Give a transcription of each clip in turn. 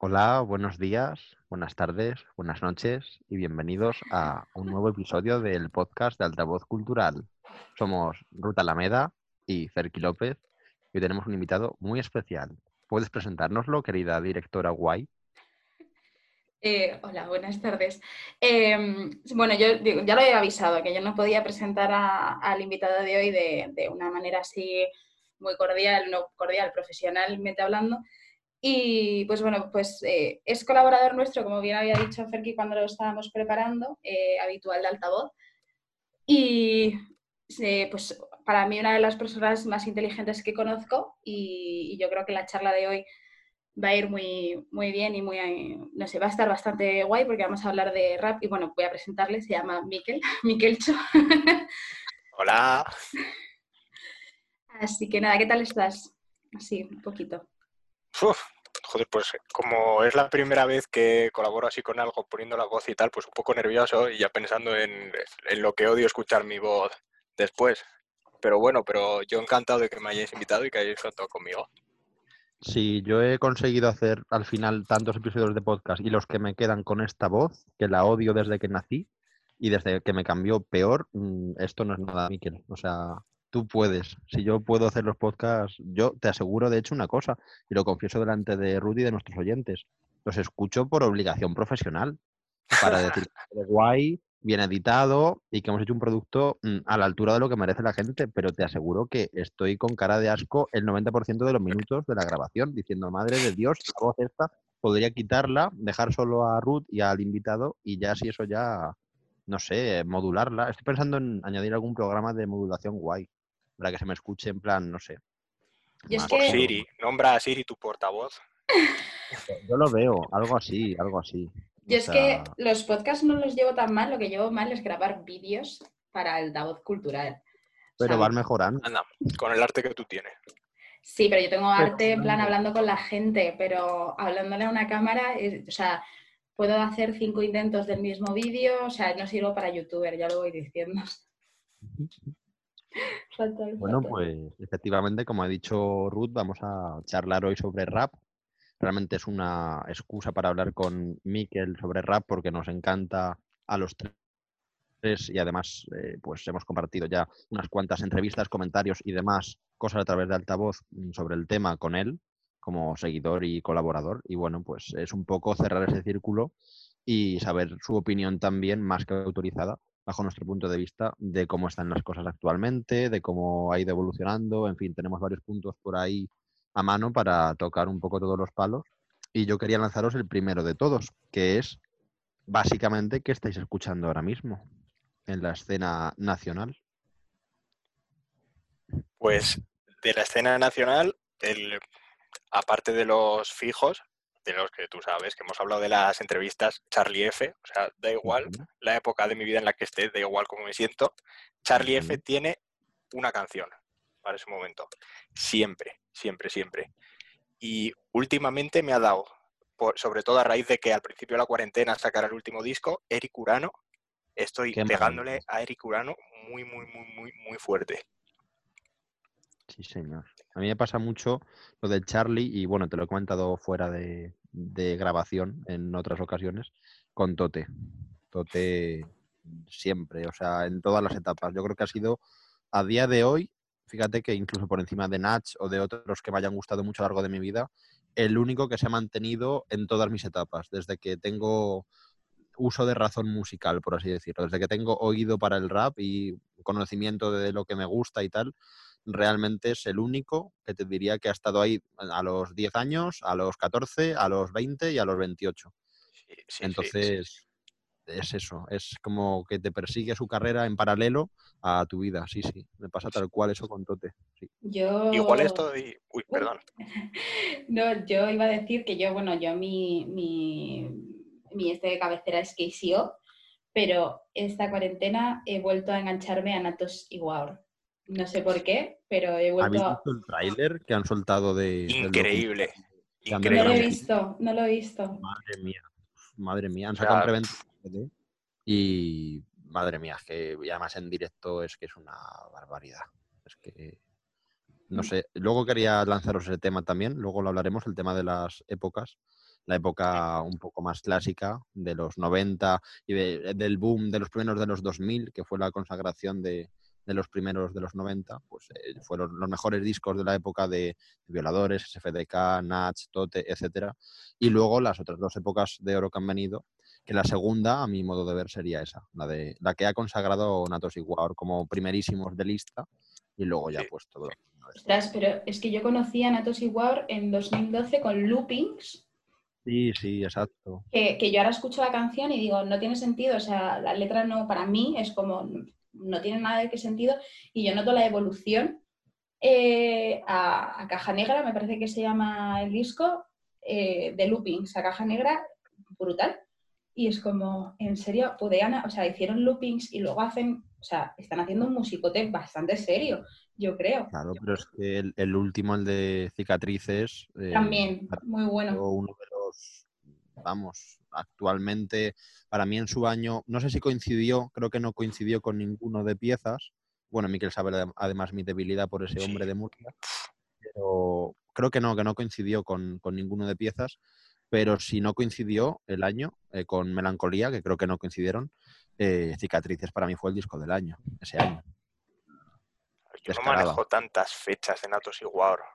Hola, buenos días, buenas tardes, buenas noches y bienvenidos a un nuevo episodio del podcast de Altavoz Cultural. Somos Ruta Alameda y Ferki López y tenemos un invitado muy especial. ¿Puedes presentárnoslo, querida directora Guay? Eh, hola, buenas tardes. Em, bueno, yo ya lo había avisado, que yo no podía presentar al invitado de hoy de, de, una manera así muy cordial, no cordial, profesionalmente hablando. Y pues bueno, pues eh, es colaborador nuestro, como bien había dicho Ferki cuando lo estábamos preparando, eh, habitual de altavoz. Y pues para mí una de las personas más inteligentes que conozco y, y yo creo que la charla de hoy va a ir muy, muy bien y muy, no sé, va a estar bastante guay porque vamos a hablar de rap y bueno, voy a presentarle, se llama Miquel, Miquelcho. Hola. Así que nada, ¿qué tal estás? Así, un poquito. Joder, pues como es la primera vez que colaboro así con algo, poniendo la voz y tal, pues un poco nervioso y ya pensando en, en lo que odio escuchar mi voz después. Pero bueno, pero yo encantado de que me hayáis invitado y que hayáis contado conmigo. Sí, yo he conseguido hacer al final tantos episodios de podcast y los que me quedan con esta voz, que la odio desde que nací y desde que me cambió peor, mm, esto no es nada, Miquel. O sea, tú puedes. Si yo puedo hacer los podcasts, yo te aseguro de hecho una cosa, y lo confieso delante de Rudy y de nuestros oyentes, los escucho por obligación profesional, para decir que guay, bien editado y que hemos hecho un producto mm, a la altura de lo que merece la gente, pero te aseguro que estoy con cara de asco el 90% de los minutos de la grabación, diciendo, madre de Dios, la voz esta podría quitarla, dejar solo a Ruth y al invitado y ya si eso ya, no sé, modularla. Estoy pensando en añadir algún programa de modulación guay, para que se me escuche en plan, no sé. Por Siri, nombra a Siri tu portavoz. Yo lo veo, algo así, algo así. Yo es que los podcasts no los llevo tan mal, lo que llevo mal es grabar vídeos para el altavoz cultural. Pero van mejorando. Anda, con el arte que tú tienes. Sí, pero yo tengo arte en plan hablando con la gente, pero hablándole a una cámara, o sea, puedo hacer cinco intentos del mismo vídeo, o sea, no sirvo para youtuber, ya lo voy diciendo. bueno, pues efectivamente, como ha dicho Ruth, vamos a charlar hoy sobre rap. Realmente es una excusa para hablar con Miquel sobre rap porque nos encanta a los tres y además eh, pues hemos compartido ya unas cuantas entrevistas, comentarios y demás cosas a través de altavoz mm, sobre el tema con él como seguidor y colaborador. Y bueno pues es un poco cerrar ese círculo y saber su opinión también más que autorizada bajo nuestro punto de vista de cómo están las cosas actualmente, de cómo ha ido evolucionando, en fin, tenemos varios puntos por ahí a mano para tocar un poco todos los palos. Y yo quería lanzaros el primero de todos, que es básicamente qué estáis escuchando ahora mismo en la escena nacional. Pues de la escena nacional, el, aparte de los fijos, de los que tú sabes, que hemos hablado de las entrevistas, Charlie F, o sea, da igual la época de mi vida en la que esté, da igual cómo me siento, Charlie F tiene una canción para ese momento, siempre siempre, siempre. Y últimamente me ha dado, sobre todo a raíz de que al principio de la cuarentena sacara el último disco, Eric Urano. Estoy pegándole a Eric Urano muy, muy, muy, muy, muy fuerte. Sí, señor. A mí me pasa mucho lo de Charlie, y bueno, te lo he comentado fuera de, de grabación en otras ocasiones, con Tote. Tote siempre, o sea, en todas las etapas. Yo creo que ha sido a día de hoy fíjate que incluso por encima de Natch o de otros que me hayan gustado mucho a lo largo de mi vida, el único que se ha mantenido en todas mis etapas, desde que tengo uso de razón musical, por así decirlo, desde que tengo oído para el rap y conocimiento de lo que me gusta y tal, realmente es el único que te diría que ha estado ahí a los 10 años, a los 14, a los 20 y a los 28. Entonces, es eso, es como que te persigue su carrera en paralelo a tu vida, sí, sí, me pasa tal cual eso con Tote. Yo... Igual esto y... Uy, perdón. no, yo iba a decir que yo, bueno, yo mi, mi, mi este de cabecera es KCO, pero esta cuarentena he vuelto a engancharme a Natos y Wow. No sé por qué, pero he vuelto ¿Habéis visto el tráiler que han soltado de... Increíble. Increíble. No lo he visto, no lo he visto. Madre mía, madre mía, han sacado un prevento y madre mía, que además en directo es que es una barbaridad. Es que, no mm. sé, luego quería lanzaros el tema también, luego lo hablaremos, el tema de las épocas. la época un poco más clásica de los 90 y del boom de los primeros de los 2000, que fue la consagración de, de los primeros de los 90, pues eh, fueron los mejores discos de la época de, Violadores, SFDK, Natch, Tote, etcétera. Y luego las otras dos épocas de oro que han venido, que la segunda, a mi modo de ver, sería esa, la de la que ha consagrado Natos y como primerísimos de lista y luego ya pues todo. pero es que yo conocí a Natos y en 2012 con Loopings. Sí, sí, exacto. Que, que, yo ahora escucho la canción y digo, no tiene sentido, o sea, la letra no, para mí es como, no tiene nada de qué sentido y yo noto la evolución eh, a, Caja Negra, me parece que se llama el disco, eh, de Loopings a Caja Negra, brutal. Y es como, en serio, podían, o sea, hicieron loopings y luego hacen, o sea, están haciendo un musicote bastante serio, yo creo. Claro, pero es que el, último, el de cicatrices. Eh, También, muy bueno. Uno de los, vamos, actualmente, para mí en su año, no sé si coincidió, creo que no coincidió con ninguno de piezas. Bueno, Miquel sabe además mi debilidad por ese hombre de Murcia, pero creo que no, que no coincidió con, ninguno de piezas. Pero si no coincidió el año eh, con Melancolía, que creo que no coincidieron, eh, Cicatrices para mí fue el disco del año, ese año. Yo no manejo tantas fechas en Atos y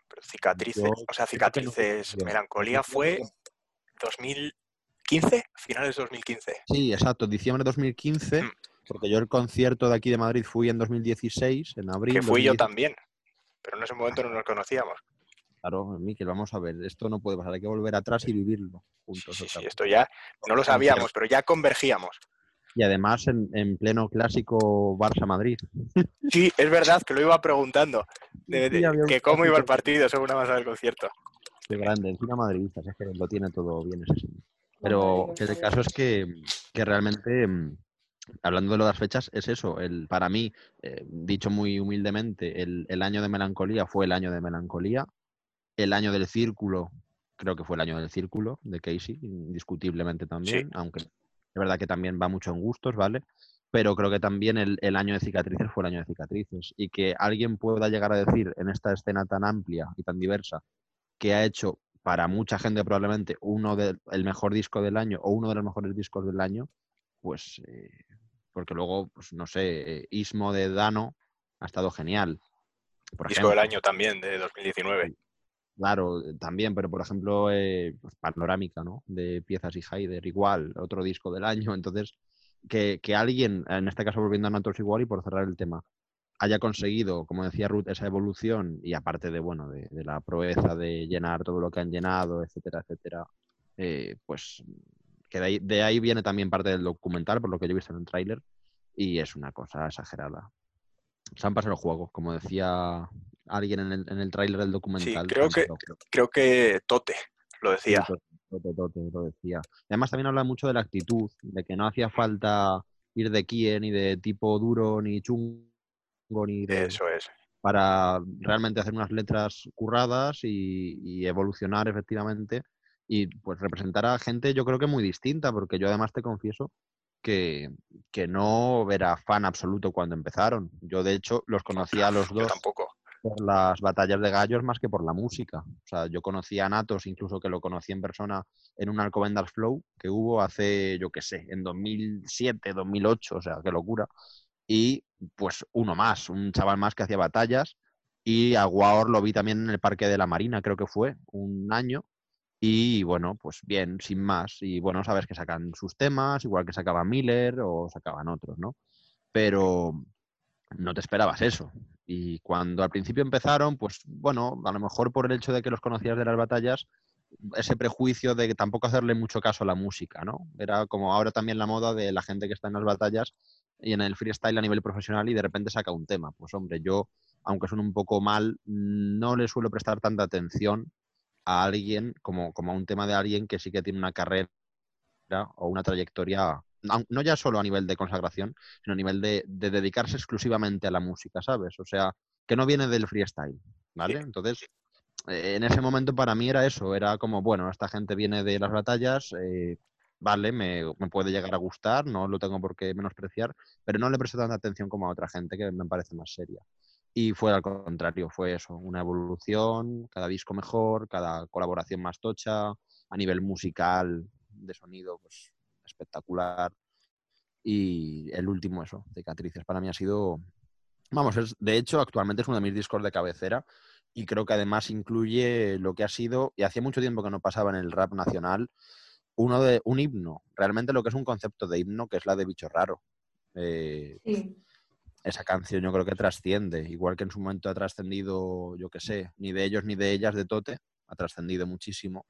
pero Cicatrices, o sea, Cicatrices, Melancolía fue 2000, 15, finales de 2015. Sí, exacto, diciembre de 2015, mm. porque yo el concierto de aquí de Madrid fui en 2016, en abril. Que fui yo también, pero en ese momento no nos conocíamos. Claro, Miquel, vamos a ver, esto no puede pasar, hay que volver atrás y vivirlo juntos. Sí, sí, esto ya no lo sabíamos, pero ya convergíamos. Y además en, pleno clásico Barça-Madrid. Sí, es verdad que lo iba preguntando. que cómo iba el partido según avanzaba el concierto. Qué grande, encima madridista, es que lo tiene todo bien ese pero el caso es que, realmente, mm, hablando de lo de las fechas, es eso. El, para mí, eh, dicho muy humildemente, el, año de melancolía fue el año de melancolía. El año del círculo, creo que fue el año del círculo de Casey, indiscutiblemente también, aunque es verdad que también va mucho en gustos, ¿vale? Pero creo que también el, el año de cicatrices fue el año de cicatrices. Y que alguien pueda llegar a decir en esta escena tan amplia y tan diversa que ha hecho para mucha gente probablemente uno del el mejor disco del año o uno de los mejores discos del año, pues eh, porque luego, pues no sé, eh, Ismo de Dano ha estado genial. disco del año también, de 2019. Claro, también, pero por ejemplo, eh, pues, Panorámica, ¿no? De Piezas y Haider, igual, otro disco del año. Entonces, que, que alguien, en este caso volviendo a Natos igual y por cerrar el tema, haya conseguido, como decía Ruth, esa evolución y aparte de, bueno, de, la proeza de llenar todo lo que han llenado, etcétera, etcétera, eh, pues que de ahí, de ahí, viene también parte del documental, por lo que yo he visto en el tráiler, y es una cosa exagerada. Se han pasado el juego, como decía alguien en el, en el tráiler del documental. Sí, creo que, creo que Tote lo decía. Tote, Tote, lo decía. Además también habla mucho de la actitud, de que no hacía falta ir de quién, ni de tipo duro, ni chungo, Eso es. Para realmente hacer unas letras curradas y, evolucionar efectivamente y pues representar a gente yo creo que muy distinta, porque yo además te confieso que, que, no era fan absoluto cuando empezaron. Yo de hecho los conocía a los dos tampoco. por las batallas de gallos más que por la música. O sea, yo conocía a Natos, incluso que lo conocí en persona en un Alcobendas Flow que hubo hace, yo qué sé, en 2007, 2008, o sea, qué locura y pues uno más, un chaval más que hacía batallas. Y a Guaor lo vi también en el Parque de la Marina, creo que fue, un año. Y bueno, pues bien, sin más. Y bueno, sabes que sacan sus temas, igual que sacaba Miller o sacaban otros, ¿no? Pero no te esperabas eso. Y cuando al principio empezaron, pues bueno, a lo mejor por el hecho de que los conocías de las batallas, ese prejuicio de que tampoco hacerle mucho caso a la música, ¿no? Era como ahora también la moda de la gente que está en las batallas y en el freestyle a nivel profesional y de repente saca un tema. Pues hombre, yo, aunque suene un poco mal, no le suelo prestar tanta atención a alguien como, como a un tema de alguien que sí que tiene una carrera o una trayectoria, no ya solo a nivel de consagración, sino a nivel de, dedicarse exclusivamente a la música, ¿sabes? O sea, que no viene del freestyle, ¿vale? Entonces, eh, en ese momento para mí era eso, era como, bueno, esta gente viene de las batallas, eh, vale, me, puede llegar a gustar, no lo tengo por qué menospreciar, pero no le presto tanta atención como a otra gente que me parece más seria. Y fue al contrario, fue eso, una evolución, cada disco mejor, cada colaboración más tocha, a nivel musical, de sonido, pues espectacular. Y el último, eso, Cicatrices, para mí ha sido, vamos, es, de hecho, actualmente es uno de mis discos de cabecera y creo que además incluye lo que ha sido, y hacía mucho tiempo que no pasaba en el rap nacional, uno de un himno, realmente lo que es un concepto de himno, que es la de Bicho Raro. Eh, esa canción yo creo que trasciende, igual que en su momento ha trascendido, yo qué sé, ni de ellos ni de ellas de Tote, ha trascendido muchísimo.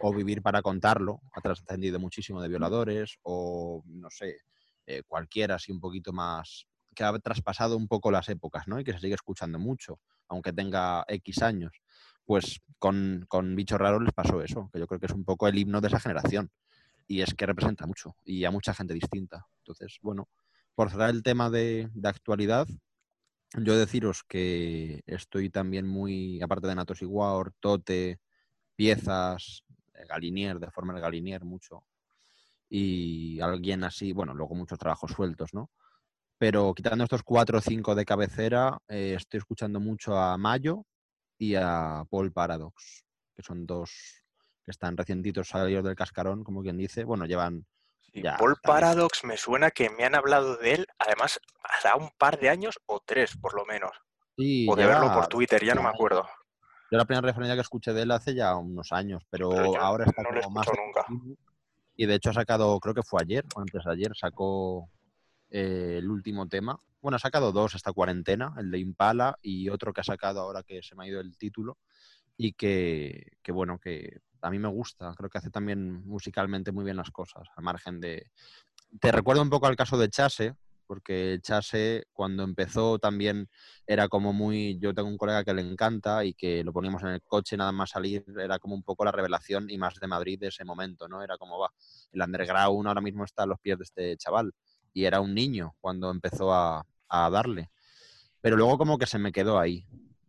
O Vivir para contarlo, ha trascendido muchísimo de violadores, o no sé, eh, cualquiera así un poquito más, que ha traspasado un poco las épocas, ¿no? Y que se sigue escuchando mucho, aunque tenga X años. Pues con, con Bicho Raro les pasó eso, que yo creo que es un poco el himno de esa generación. Y es que representa mucho y a mucha gente distinta. Entonces, bueno, por cerrar el tema de, actualidad, yo deciros que estoy también muy, aparte de Natos Iguar, Tote, piezas, Galinier, de forma de Galinier mucho, y alguien así, bueno, luego muchos trabajos sueltos, ¿no? Pero quitando estos cuatro o cinco de cabecera, eh, estoy escuchando mucho a Mayo y a Paul Paradox, que son dos que están recientitos salidos del cascarón, como quien dice. Bueno, llevan Paul Paradox me suena que me han hablado de él, además, hace un par de años o tres, por lo menos. o de verlo por Twitter, ya no me acuerdo. Yo la primera referencia que escuché de él hace ya unos años, pero, ahora está como más. Nunca. Y de hecho ha sacado, creo que fue ayer o antes de ayer, sacó eh, el último tema. Bueno, ha sacado dos esta cuarentena, el de Impala y otro que ha sacado ahora que se me ha ido el título. Y que, bueno, que a mí me gusta, creo que hace también musicalmente muy bien las cosas, al margen de... Te recuerdo un poco al caso de Chase, porque Chase cuando empezó también era como muy... Yo tengo un colega que le encanta y que lo poníamos en el coche nada más salir, era como un poco la revelación y más de Madrid de ese momento, ¿no? Era como va, el underground ahora mismo está a los pies de este chaval y era un niño cuando empezó a, a darle. Pero luego como que se me quedó ahí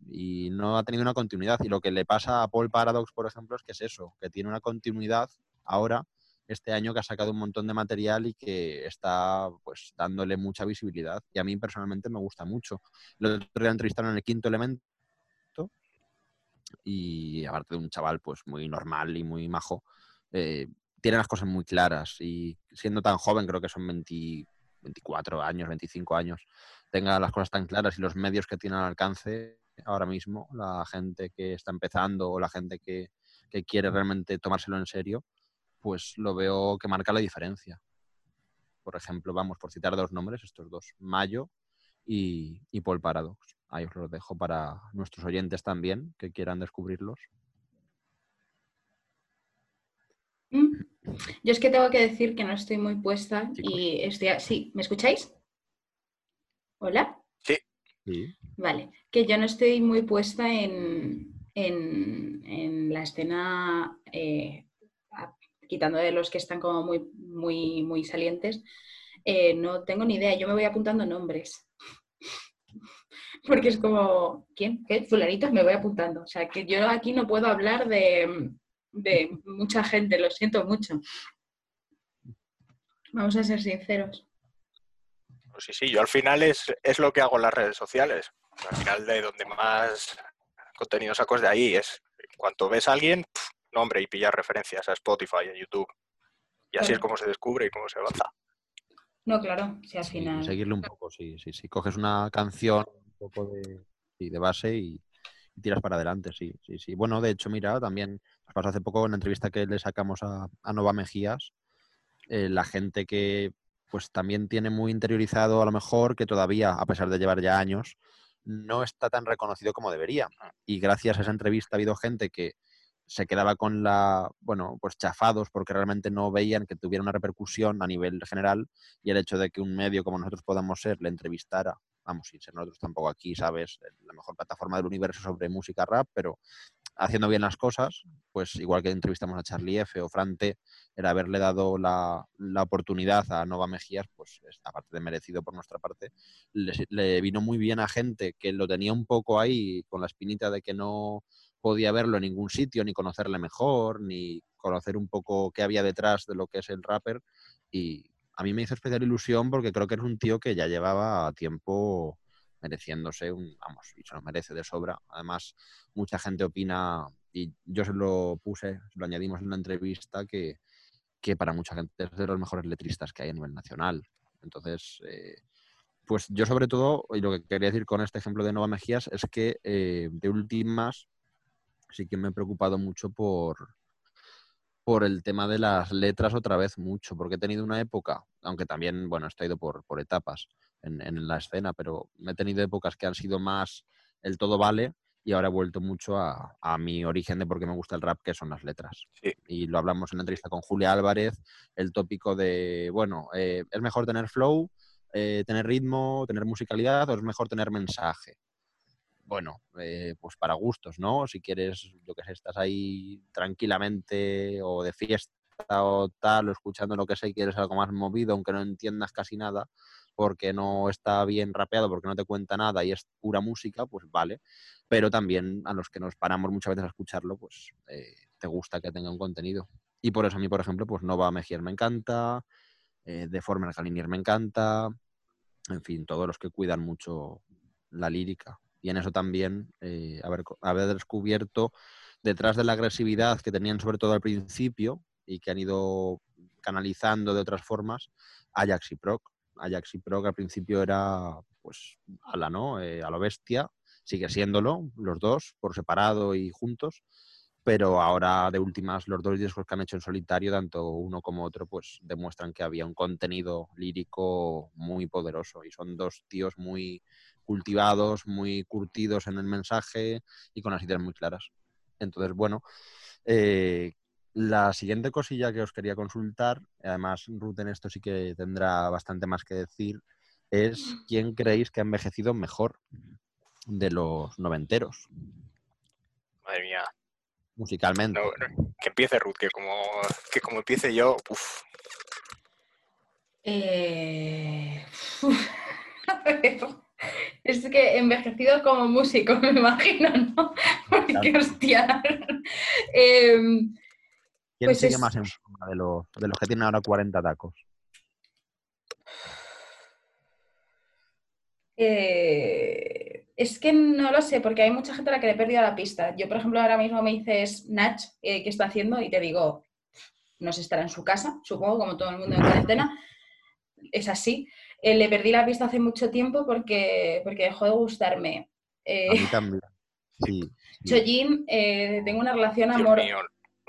y no ha tenido una continuidad. Y lo que le pasa a Paul Paradox, por ejemplo, es que es eso, que tiene una continuidad ahora, este año que ha sacado un montón de material y que está pues dándole mucha visibilidad. Y a mí personalmente me gusta mucho. Lo entrevistaron en el quinto elemento y aparte de un chaval pues muy normal y muy majo, eh, tiene las cosas muy claras y siendo tan joven, creo que son 24 años, 25 años, tenga las cosas tan claras y los medios que tiene al alcance, ahora mismo, la gente que está empezando o la gente que, quiere realmente tomárselo en serio, pues lo veo que marca la diferencia. Por ejemplo, vamos por citar dos nombres, estos dos, Mayo y, y Paul Paradox. Ahí os los dejo para nuestros oyentes también que quieran descubrirlos. Mm. Yo es que tengo que decir que no estoy muy puesta y estoy... Sí, ¿me escucháis? ¿Hola? Vale, que yo no estoy muy puesta en, la escena, eh, quitando de los que están como muy, muy, muy salientes, eh, no tengo ni idea, yo me voy apuntando nombres. Porque es como, ¿quién? ¿Qué? Fulanitos me voy apuntando. O sea, que yo aquí no puedo hablar de, de mucha gente, lo siento mucho. Vamos a ser sinceros. Pues sí, sí, yo al final es, lo que hago en las redes sociales. Al final de donde más contenido saco es de ahí. Es cuanto ves a alguien, nombre y pillar referencias a Spotify, a YouTube. Y así es como se descubre y cómo se avanza. No, claro, si al final. seguirle un poco, sí, sí, sí. Coges una canción un poco de, de base y, tiras para adelante, sí, sí, sí. Bueno, de hecho, mira, también nos pasó hace poco en la entrevista que le sacamos a, a Nova Mejías, eh, la gente que pues también tiene muy interiorizado a lo mejor que todavía, a pesar de llevar ya años, no está tan reconocido como debería. Y gracias a esa entrevista ha habido gente que se quedaba con la, bueno, pues chafados porque realmente no veían que tuviera una repercusión a nivel general y el hecho de que un medio como nosotros podamos ser le entrevistara, vamos, sin ser nosotros tampoco aquí, sabes, la mejor plataforma del universo sobre música rap, pero haciendo bien las cosas, pues igual que entrevistamos a Charlie F o Frante, era haberle dado la, oportunidad a Nova Mejías, pues aparte de merecido por nuestra parte, le, vino muy bien a gente que lo tenía un poco ahí con la espinita de que no podía verlo en ningún sitio, ni conocerle mejor, ni conocer un poco qué había detrás de lo que es el rapper. Y a mí me hizo especial ilusión porque creo que es un tío que ya llevaba tiempo mereciéndose un, vamos, y se lo merece de sobra. Además, mucha gente opina y yo se lo puse, lo añadimos en la entrevista, que, que para mucha gente es de los mejores letristas que hay a nivel nacional. Entonces, eh, pues yo sobre todo, y lo que quería decir con este ejemplo de Nova Mejías es que eh, de últimas sí que me he preocupado mucho por, por el tema de las letras otra vez mucho, porque he tenido una época, aunque también, bueno, he ido por, por etapas en, en, la escena, pero he tenido épocas que han sido más el todo vale y ahora he vuelto mucho a, a mi origen de por qué me gusta el rap, que son las letras. Sí. Y lo hablamos en la entrevista con Julia Álvarez, el tópico de, bueno, eh, ¿es mejor tener flow, eh, tener ritmo, tener musicalidad o es mejor tener mensaje? Bueno, eh, pues para gustos, ¿no? Si quieres, yo que sé, estás ahí tranquilamente o de fiesta o tal, o escuchando lo que sea y quieres algo más movido, aunque no entiendas casi nada, porque no está bien rapeado, porque no te cuenta nada y es pura música, pues vale. Pero también a los que nos paramos muchas veces a escucharlo, pues eh, te gusta que tenga un contenido. Y por eso a mí, por ejemplo, pues Nova Mejier me encanta, eh, Deformer Galinier me encanta, en fin, todos los que cuidan mucho la lírica y en eso también eh, haber, descubierto detrás de la agresividad que tenían sobre todo al principio y que han ido canalizando de otras formas, Ajax y Proc. Ajax y Proc al principio era pues a la no, eh, a lo bestia, sigue siéndolo, los dos, por separado y juntos, pero ahora de últimas los dos discos que han hecho en solitario, tanto uno como otro, pues demuestran que había un contenido lírico muy poderoso y son dos tíos muy cultivados, muy curtidos en el mensaje y con las ideas muy claras. Entonces, bueno, eh, la siguiente cosilla que os quería consultar, además Ruth en esto sí que tendrá bastante más que decir, es quién creéis que ha envejecido mejor de los noventeros. Madre mía. Musicalmente. No, no, que empiece Ruth, que como, que como empiece yo, uff. Eh... Es que envejecido como músico, me imagino, ¿no? Porque, hostia. eh, ¿Quién pues sigue es- más en forma de los, de los que tienen ahora 40 tacos? eh, es que no lo sé, porque hay mucha gente a la que le he perdido la pista. Yo, por ejemplo, ahora mismo me dices Nach, eh, ¿qué está haciendo? Y te digo, no sé, estará en su casa, supongo, como todo el mundo en cuarentena. Es así. Eh, le perdí la pista hace mucho tiempo porque, porque dejó de gustarme. Eh, A mí también. Sí. sí. Chojin, eh, tengo una relación amor,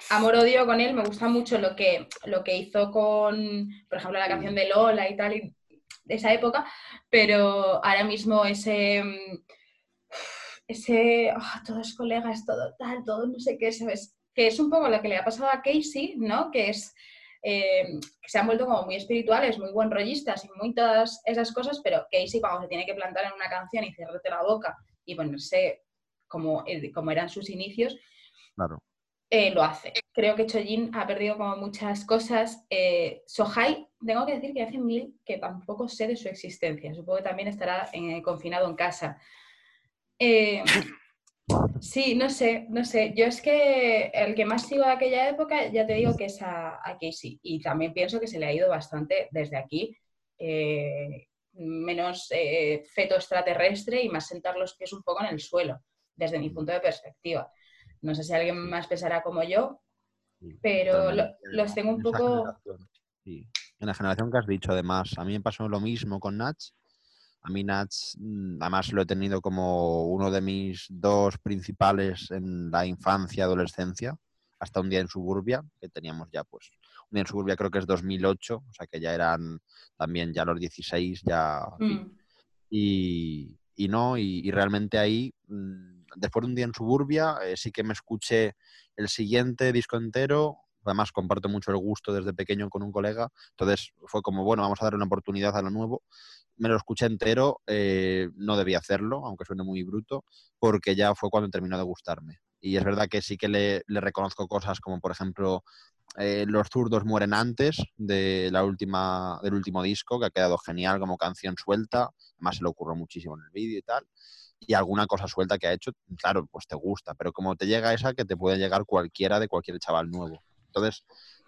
amor-odio con él, me gusta mucho lo que, lo que hizo con, por ejemplo, la canción de Lola y tal, y de esa época, pero ahora mismo ese, mm, ese, ah, todos colegas, todo tal, todo no sé qué, ¿sabes? Que es un poco lo que le ha pasado a Casey, ¿no? Que es, eh, que se han vuelto como muy espirituales, muy buen rollistas y muy todas esas cosas, pero Casey cuando se tiene que plantar en una canción y cerrarte la boca y ponerse como, eh, como eran sus inicios, Claro. eh, lo hace. Creo que Chojin ha perdido como muchas cosas. Eh, Sohai, tengo que decir que hace mil que tampoco sé de su existencia. Supongo que también estará eh, confinado en casa. Sí, no sé, no sé. Yo es que el que más sigo de aquella época, ya te digo que es a, a Casey. Y también pienso que se le ha ido bastante desde aquí. eh, menos eh, feto extraterrestre y más sentar los pies un poco en el suelo, desde mi punto de perspectiva. No sé si alguien más pensará como yo, sí, pero lo- los tengo un poco... sí. En la generación que has dicho, además, a mí me pasó lo mismo con Nach. A mí Nach, mm, además lo he tenido como uno de mis dos principales en la infancia, adolescencia, hasta un día en Suburbia, que teníamos ya pues, un día en Suburbia creo que es 2008, o sea que ya eran también ya los 16, ya... Mm, y, y no, y, y realmente ahí, mm, después de un día en suburbia, eh, sí que me escuché el siguiente disco entero. Además, comparto mucho el gusto desde pequeño con un colega. Entonces fue como, bueno, vamos a darle una oportunidad a lo nuevo. Me lo escuché entero, eh, no debía hacerlo, aunque suene muy bruto, porque ya fue cuando terminó de gustarme. Y es verdad que sí que le, reconozco cosas como, por ejemplo, eh, Los zurdos mueren antes de la última, del último disco, que ha quedado genial como canción suelta. Además, se le ocurrió muchísimo en el vídeo y tal. Y alguna cosa suelta que ha hecho, claro, pues te gusta. Pero como te llega esa, que te puede llegar cualquiera de cualquier chaval nuevo. Entonces,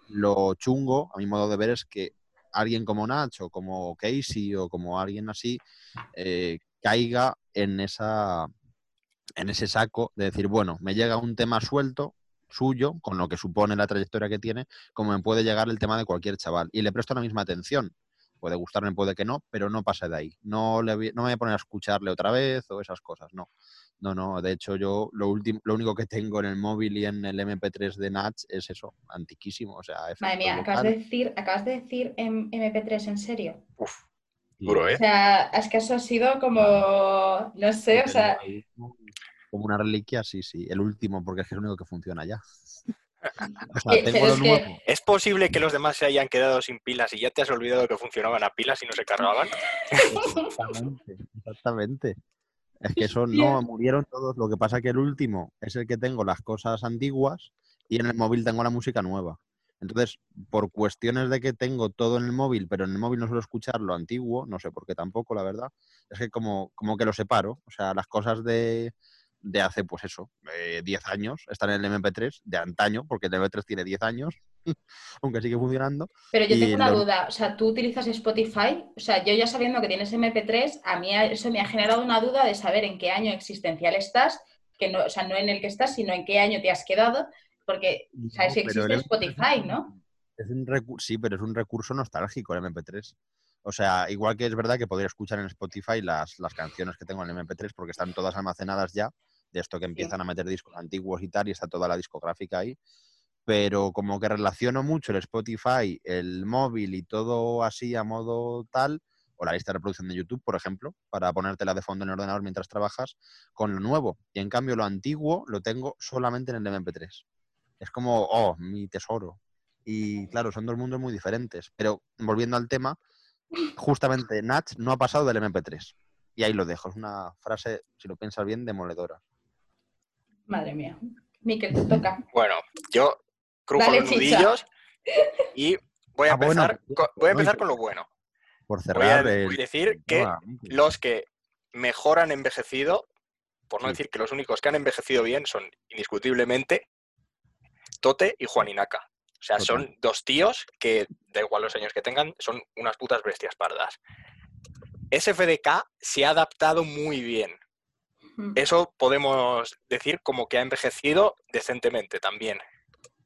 lo chungo, a mi modo de ver, es que alguien como Nacho, como Casey o como alguien así, eh, caiga en esa en ese saco de decir, bueno, me llega un tema suelto, suyo, con lo que supone la trayectoria que tiene, como me puede llegar el tema de cualquier chaval. Y le presto la misma atención. Puede gustarme, puede que no, pero no pasa de ahí. No, le, no me voy a poner a escucharle otra vez o esas cosas, no. No, no, de hecho yo lo, último, lo único que tengo en el móvil y en el MP3 de Natch es eso, antiquísimo. O sea, Madre mía, acabas de, decir, acabas de decir MP3 en serio. Uf, duro, ¿eh? O sea, es que eso ha sido como, no sé, o sea... Como una reliquia, sí, sí. El último, porque es el único que funciona ya. Es, posible que los demás se hayan quedado sin pilas y ya te has olvidado que funcionaban a pilas y no se cargaban? Exactamente, exactamente. Es que eso no murieron todos. Lo que pasa es que el último es el que tengo las cosas antiguas y en el móvil tengo la música nueva. Entonces, por cuestiones de que tengo todo en el móvil, pero en el móvil no suelo escuchar lo antiguo, no sé por qué tampoco, la verdad, es que como, como que lo separo. O sea, las cosas de, de hace, pues eso, 10 eh, años, están en el MP3, de antaño, porque el MP3 tiene 10 años, aunque sigue funcionando. Pero yo tengo una duda, o sea, ¿tú utilizas Spotify? O sea, yo ya sabiendo que tienes MP3, a mí eso me ha generado una duda de saber en qué año existencial estás, que no, o sea, no en el que estás, sino en qué año te has quedado, porque sabes que existe Spotify, ¿no? Es un sí, pero es un recurso nostálgico el MP3. O sea, igual que es verdad que podría escuchar en Spotify las, las canciones que tengo en el MP3 porque están todas almacenadas ya, de esto que empiezan a meter discos antiguos y tal, y está toda la discográfica ahí. Pero como que relaciono mucho el Spotify, el móvil y todo así a modo tal, o la lista de reproducción de YouTube, por ejemplo, para ponértela de fondo en el ordenador mientras trabajas, con lo nuevo. Y en cambio lo antiguo lo tengo solamente en el MP3. Es como, oh, mi tesoro. Y claro, son dos mundos muy diferentes. Pero volviendo al tema, justamente Natch no ha pasado del MP3. Y ahí lo dejo. Es una frase, si lo piensas bien, demoledora. Madre mía. Miquel, te toca. Bueno, yo crujo los nudillos y voy a ah, empezar, con, voy a empezar con lo bueno. Por cerrar. Voy a, decir que los que mejor han envejecido, por no decir que los únicos que han envejecido bien, son indiscutiblemente Tote y Juan Inaka. O sea, son dos tíos que, da igual los años que tengan, son unas putas bestias pardas. SFDK se ha adaptado muy bien. Eso podemos decir como que ha envejecido decentemente también.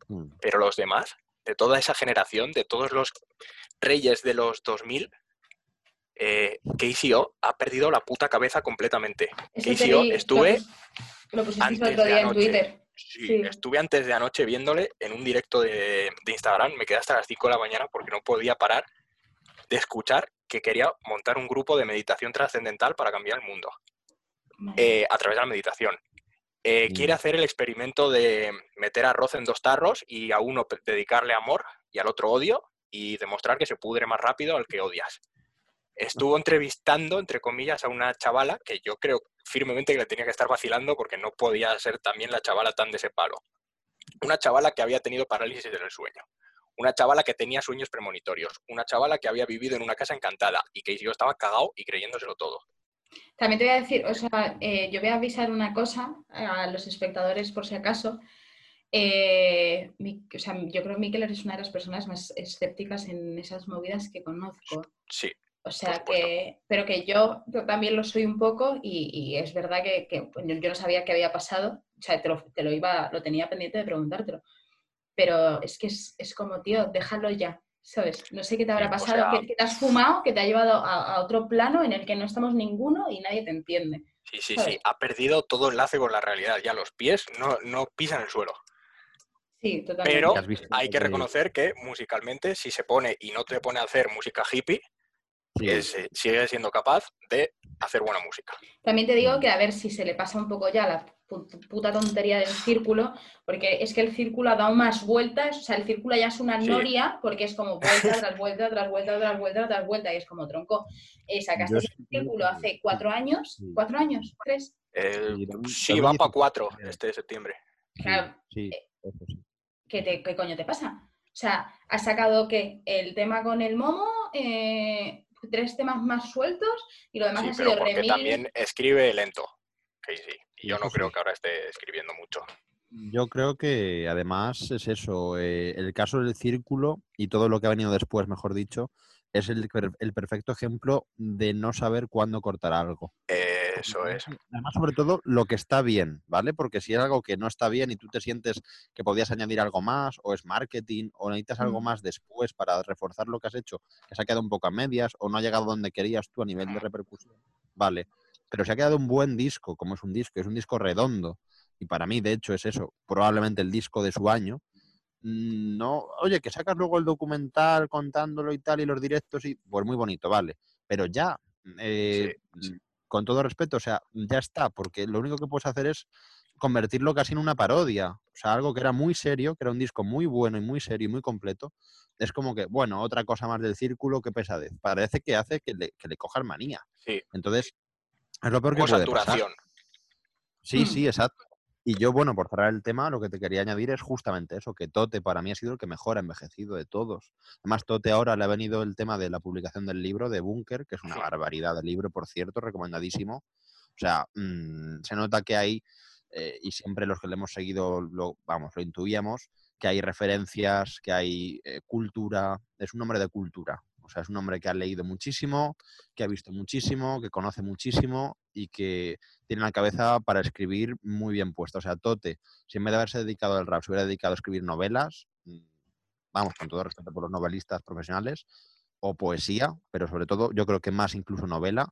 Mm. Pero los demás, de toda esa generación, de todos los reyes de los 2000, eh, KCO ha perdido la puta cabeza completamente. KCO estuve antes de anoche, Sí, estuve antes de anoche viéndole en un directo de, de, Instagram, me quedé hasta las 5 de la mañana porque no podía parar de escuchar que quería montar un grupo de meditación trascendental para cambiar el mundo. Eh, a través de la meditación. Eh, quiere hacer el experimento de meter arroz en dos tarros y a uno dedicarle amor y al otro odio y demostrar que se pudre más rápido al que odias. Estuvo entrevistando, entre comillas, a una chavala que yo creo firmemente que le tenía que estar vacilando porque no podía ser también la chavala tan de ese palo. Una chavala que había tenido parálisis del sueño. Una chavala que tenía sueños premonitorios. Una chavala que había vivido en una casa encantada y que yo estaba cagado y creyéndoselo todo. También te voy a decir, o sea, eh, yo voy a avisar una cosa a los espectadores por si acaso. Eh, o sea, yo creo que Mikel es una de las personas más escépticas en esas movidas que conozco. Sí. O sea que, pero que yo, también lo soy un poco y, es verdad que, yo no sabía qué había pasado. O sea, te lo, te lo, iba, lo tenía pendiente de preguntártelo. Pero es que es, es como, tío, déjalo ya. ¿Sabes? No sé qué te habrá pasado, que, te has fumado, que te ha llevado a, otro plano en el que no estamos ninguno y nadie te entiende. Sí, sí, sí, ha perdido todo enlace con la realidad, ya los pies no, no pisan el suelo. Sí, totalmente. Pero hay que reconocer que musicalmente, si se pone y no te pone a hacer música hippie, eh, sigue siendo capaz de hacer buena música. También te digo que a ver si se le pasa un poco ya la puta tontería del círculo, porque es que el círculo ha dado más vueltas, o sea, el círculo ya es una noria, porque es como vuelta tras vuelta, tras vuelta, tras vuelta, tras vuelta, y es como tronco. Eh, sacaste el círculo hace cuatro años, cuatro años, tres. sí, va para cuatro este septiembre. Claro. Eh, ¿qué, ¿Qué coño te pasa? O sea, has sacado que el tema con el momo, eh, tres temas más sueltos y lo demás ha sido porque también escribe lento. sí. Y yo no creo que ahora esté escribiendo mucho. Yo creo que además es eso, eh, el caso del círculo y todo lo que ha venido después, mejor dicho, es el, el perfecto ejemplo de no saber cuándo cortar algo. Eso es. Además, sobre todo, lo que está bien, ¿vale? Porque si es algo que no está bien y tú te sientes que podías añadir algo más, o es marketing, o necesitas algo más después para reforzar lo que has hecho, que se ha quedado un poco a medias, o no ha llegado donde querías tú a nivel de repercusión, vale. Pero se ha quedado un buen disco, como es un disco, es un disco redondo. Y para mí, de hecho, es eso, probablemente el disco de su año. Mm, No, oye, que sacas luego el documental contándolo y tal, y los directos, y pues muy bonito, vale. Pero ya, eh, sí. con todo respeto, o sea, ya está, porque lo único que puedes hacer es convertirlo casi en una parodia. O sea, algo que era muy serio, que era un disco muy bueno y muy serio y muy completo. Es como que, bueno, otra cosa más del círculo, qué pesadez. Parece que hace que le, que le cojan manía. Sí. Entonces, es lo peor que puede pasar. saturación. Sí, Mm. sí, exacto. Y yo, bueno, por cerrar el tema, lo que te quería añadir es justamente eso, que Tote para mí ha sido el que mejor ha envejecido de todos. Además, Tote ahora le ha venido el tema de la publicación del libro de Bunker, que es una Sí. barbaridad de libro, por cierto, recomendadísimo. O sea, mm, se nota que hay, eh, y siempre los que le hemos seguido, lo, vamos, lo intuíamos, que hay referencias, que hay eh, cultura, es un hombre de cultura. O sea, es un hombre que ha leído muchísimo, que ha visto muchísimo, que conoce muchísimo y que tiene la cabeza para escribir muy bien puesta. O sea, Tote, si en vez de haberse dedicado al rap, se hubiera dedicado a escribir novelas, mm, vamos, con todo respeto por los novelistas profesionales, o poesía, pero sobre todo yo creo que más incluso novela,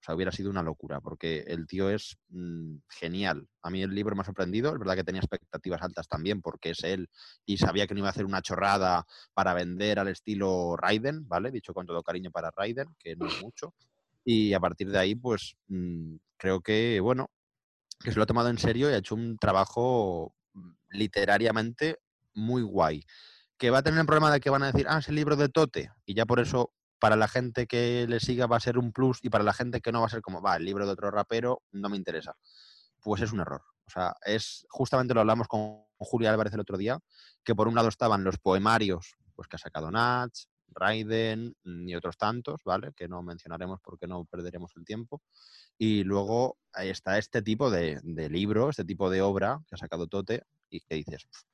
o sea, hubiera sido una locura, porque el tío es mm, genial. A mí el libro me ha sorprendido, es verdad que tenía expectativas altas también, porque es él, y sabía que no iba a hacer una chorrada para vender al estilo Raiden, ¿vale? Dicho con todo cariño para Raiden, que no es mucho. Y a partir de ahí, pues mm, creo que, bueno, que se lo ha tomado en serio y ha hecho un trabajo mm, literariamente muy guay. Que va a tener el problema de que van a decir, ah, es el libro de Tote, y ya por eso para la gente que le siga va a ser un plus y para la gente que no va a ser como, va, el libro de otro rapero no me interesa. Pues es un error. O sea, es justamente lo hablamos con Julia Álvarez el otro día, que por un lado estaban los poemarios, pues que ha sacado Nach, Raiden y otros tantos, ¿vale? Que no mencionaremos porque no perderemos el tiempo. Y luego está este tipo de, de libro, este tipo de obra que ha sacado Tote y que dices, "Pf,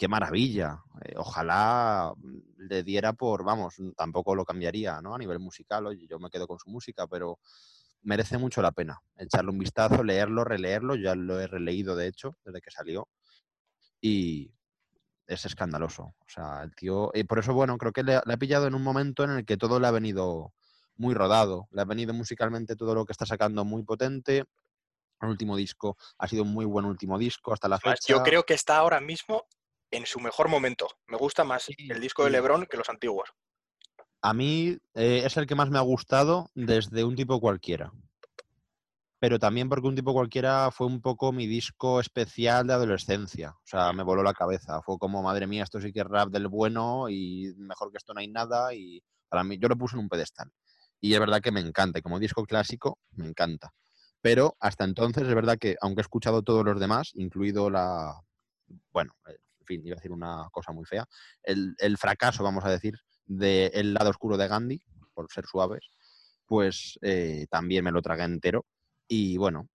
qué maravilla. eh, ojalá le diera por, vamos, tampoco lo cambiaría, ¿no? A nivel musical, oye, yo me quedo con su música, pero merece mucho la pena echarle un vistazo, leerlo, releerlo. Ya lo he releído, de hecho, desde que salió. Y es escandaloso. O sea, el tío. Y por eso, bueno, creo que le, le ha pillado en un momento en el que todo le ha venido muy rodado. Le ha venido musicalmente todo lo que está sacando muy potente. El último disco ha sido un muy buen último disco hasta la fecha. Yo creo que está ahora mismo en su mejor momento. Me gusta más el disco de. Lebron que los antiguos. A mí eh, es el que más me ha gustado desde un tipo cualquiera. Pero también porque un tipo cualquiera fue un poco mi disco especial de adolescencia. O sea, me voló la cabeza. Fue como, madre mía, esto sí que es rap del bueno y mejor que esto no hay nada. Y para mí, yo lo puse en un pedestal. Y es verdad que me encanta. y Como disco clásico, me encanta. Pero hasta entonces es verdad que, aunque he escuchado todos los demás, incluido la. Bueno, eh, fin, iba a decir una cosa muy fea. El, el fracaso, vamos a decir, de El lado oscuro de Gandhi, por ser suaves, pues eh, también me lo tragué entero. Y bueno,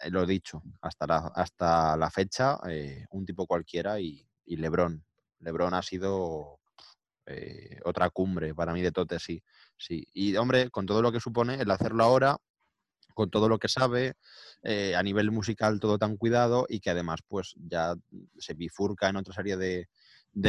eh, lo he dicho, hasta la, hasta la fecha, eh, un tipo cualquiera y, y Lebron. Lebron ha sido otra cumbre para mí de Tote, sí, sí. Y hombre, con todo lo que supone el hacerlo ahora, con todo lo que sabe, eh, a nivel musical todo tan cuidado y que además pues ya se bifurca en otra serie de,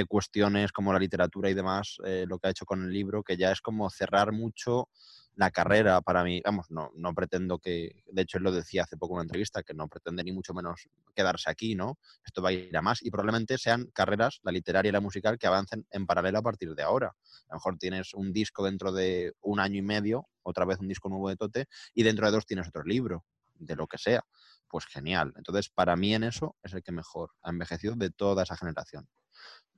cuestiones como la literatura y demás, eh, lo que ha hecho con el libro, que ya es como cerrar mucho la carrera para mí. Vamos, no, no pretendo que, de hecho él lo decía hace poco en una entrevista, que no pretende ni mucho menos quedarse aquí, ¿no? Esto va a ir a más y probablemente sean carreras, la literaria y la musical, que avancen en paralelo a partir de ahora. A lo mejor tienes un disco dentro de un año y medio, otra vez un disco nuevo de Tote, y dentro de dos tienes otro libro, de lo que sea. Pues genial. Entonces, para mí en eso es el que mejor ha envejecido de toda esa generación.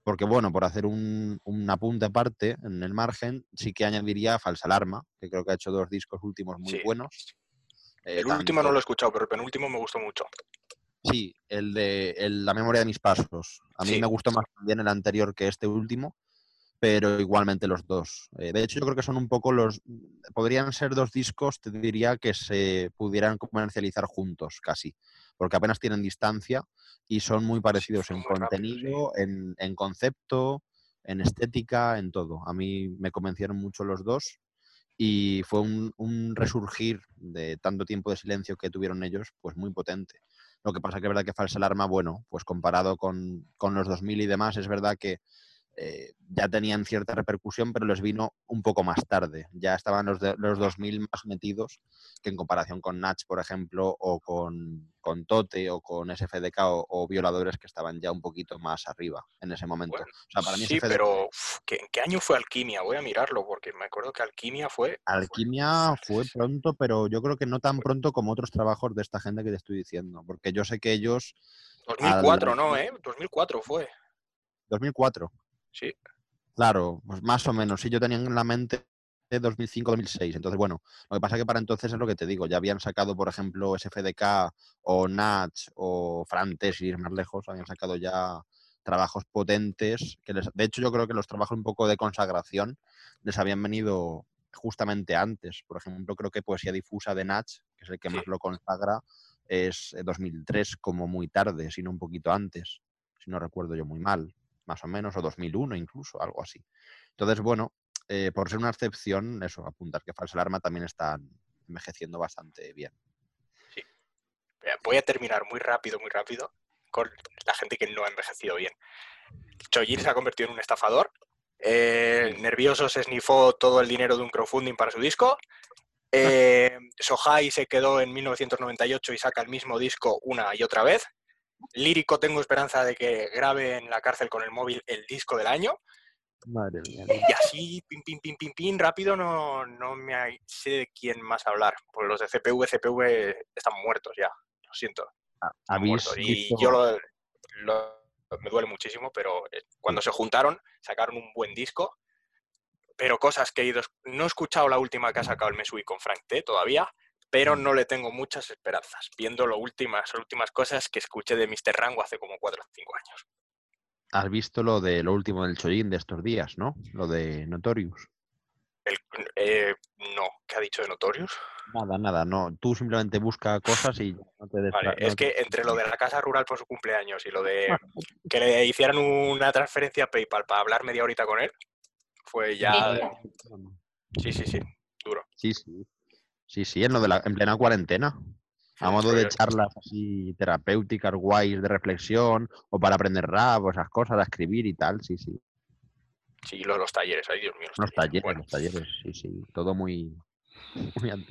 Porque, bueno, por hacer un, un apunte aparte en el margen, sí que añadiría Falsa Alarma, que creo que ha hecho dos discos últimos muy Sí. buenos. Eh, El último no lo he escuchado, pero el penúltimo me gustó mucho. Sí, el de el- La memoria de mis pasos. A mí Sí. me gustó más también el anterior que este último, pero igualmente los dos. Eh, de hecho, yo creo que son un poco los... Podrían ser dos discos, te diría, que se pudieran comercializar juntos, casi, porque apenas tienen distancia y son muy parecidos son en muy contenido, en, en concepto, en estética, en todo. A mí me convencieron mucho los dos y fue un, un, resurgir de tanto tiempo de silencio que tuvieron ellos, pues muy potente. Lo que pasa que es verdad que Falsa Alarma, bueno, pues comparado con, con los 2000 y demás, es verdad que eh, ya tenían cierta repercusión, pero les vino un poco más tarde. Ya estaban los, de, los 2000 más metidos que en comparación con Natch, por ejemplo, o con, con Tote o con SFDK o, o, Violadores que estaban ya un poquito más arriba en ese momento. Bueno, o sea, para mí sí, SFDK... pero ¿qué, ¿qué, año fue Alquimia? Voy a mirarlo porque me acuerdo que Alquimia fue... Alquimia fue pronto, pero yo creo que no tan pronto como otros trabajos de esta gente que te estoy diciendo, porque yo sé que ellos... 2004, al... ¿no? ¿eh? 2004 fue. 2004. Sí. Claro, pues más o menos. Sí, yo tenía en la mente 2005-2006. Entonces, bueno, lo que pasa es que para entonces es lo que te digo. Ya habían sacado, por ejemplo, SFDK o Natch o Frantes, y ir más lejos, habían sacado ya trabajos potentes. Que les, de hecho, yo creo que los trabajos un poco de consagración les habían venido justamente antes. Por ejemplo, creo que Poesía Difusa de Natch, que es el que más lo consagra, es 2003 como muy tarde, sino un poquito antes, si no recuerdo yo muy mal más o menos, o 2001 incluso, algo así. Entonces, bueno, eh, por ser una excepción, eso, apuntar que Falsa Alarma también está envejeciendo bastante bien. Sí. Voy a terminar muy rápido, muy rápido, con la gente que no ha envejecido bien. Chojin se ha convertido en un estafador. Eh, nervioso se snifó todo el dinero de un crowdfunding para su disco. Eh, Sohai se quedó en 1998 y saca el mismo disco una y otra vez lírico tengo esperanza de que grabe en la cárcel con el móvil el disco del año. Madre mía. Y así, pim, pim, pim, pim, pim, rápido, no, no me sé de quién más hablar. Porque los de CPV, CPV están muertos ya. Lo siento. Muertos. Y yo lo, lo, me duele muchísimo, pero eh, cuando se juntaron, sacaron un buen disco. Pero cosas que he ido. No he escuchado la última que ha sacado el Mesui con Frank T todavía pero no le tengo muchas esperanzas, viendo lo últimas, las últimas cosas que escuché de Mr. Rango hace como 4 o 5 años. Has visto lo de lo último del Chojin de estos días, ¿no? Lo de Notorious. El, eh, no, ¿qué ha dicho de Notorious? Nada, nada, no. Tú simplemente busca cosas y no te des vale, es que entre lo de la casa rural por su cumpleaños y lo de que le hicieran una transferencia a PayPal para hablar media horita con él, fue ya. Sí, sí, sí, duro. Sí, sí. Sí, sí, en, lo de la, en plena cuarentena. A modo de charlas así terapéuticas, guays, de reflexión, o para aprender rap, o esas cosas, a escribir y tal, sí, sí. Sí, los, los talleres, ay Dios mío. Los, los talleres, bueno. los talleres, sí, sí. Todo muy, muy.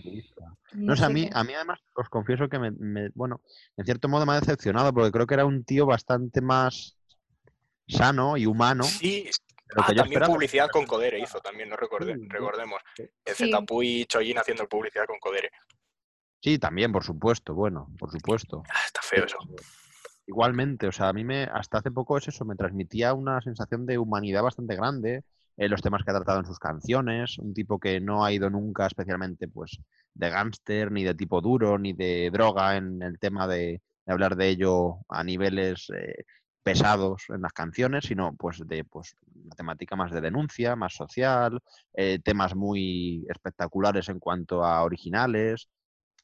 No, sé, a mí, a mí además os confieso que me, me, bueno, en cierto modo me ha decepcionado, porque creo que era un tío bastante más sano y humano. Sí, Ah, también esperaba. publicidad con Codere hizo, también, no recordé, sí, recordemos. El sí. Zetapuy y Choyin haciendo publicidad con Codere. Sí, también, por supuesto, bueno, por supuesto. Ah, está feo eso. Igualmente, o sea, a mí me, hasta hace poco es eso, me transmitía una sensación de humanidad bastante grande, eh, los temas que ha tratado en sus canciones, un tipo que no ha ido nunca especialmente, pues, de gángster, ni de tipo duro, ni de droga en el tema de, de hablar de ello a niveles eh, pesados en las canciones, sino pues de pues, una temática más de denuncia, más social, eh, temas muy espectaculares en cuanto a originales,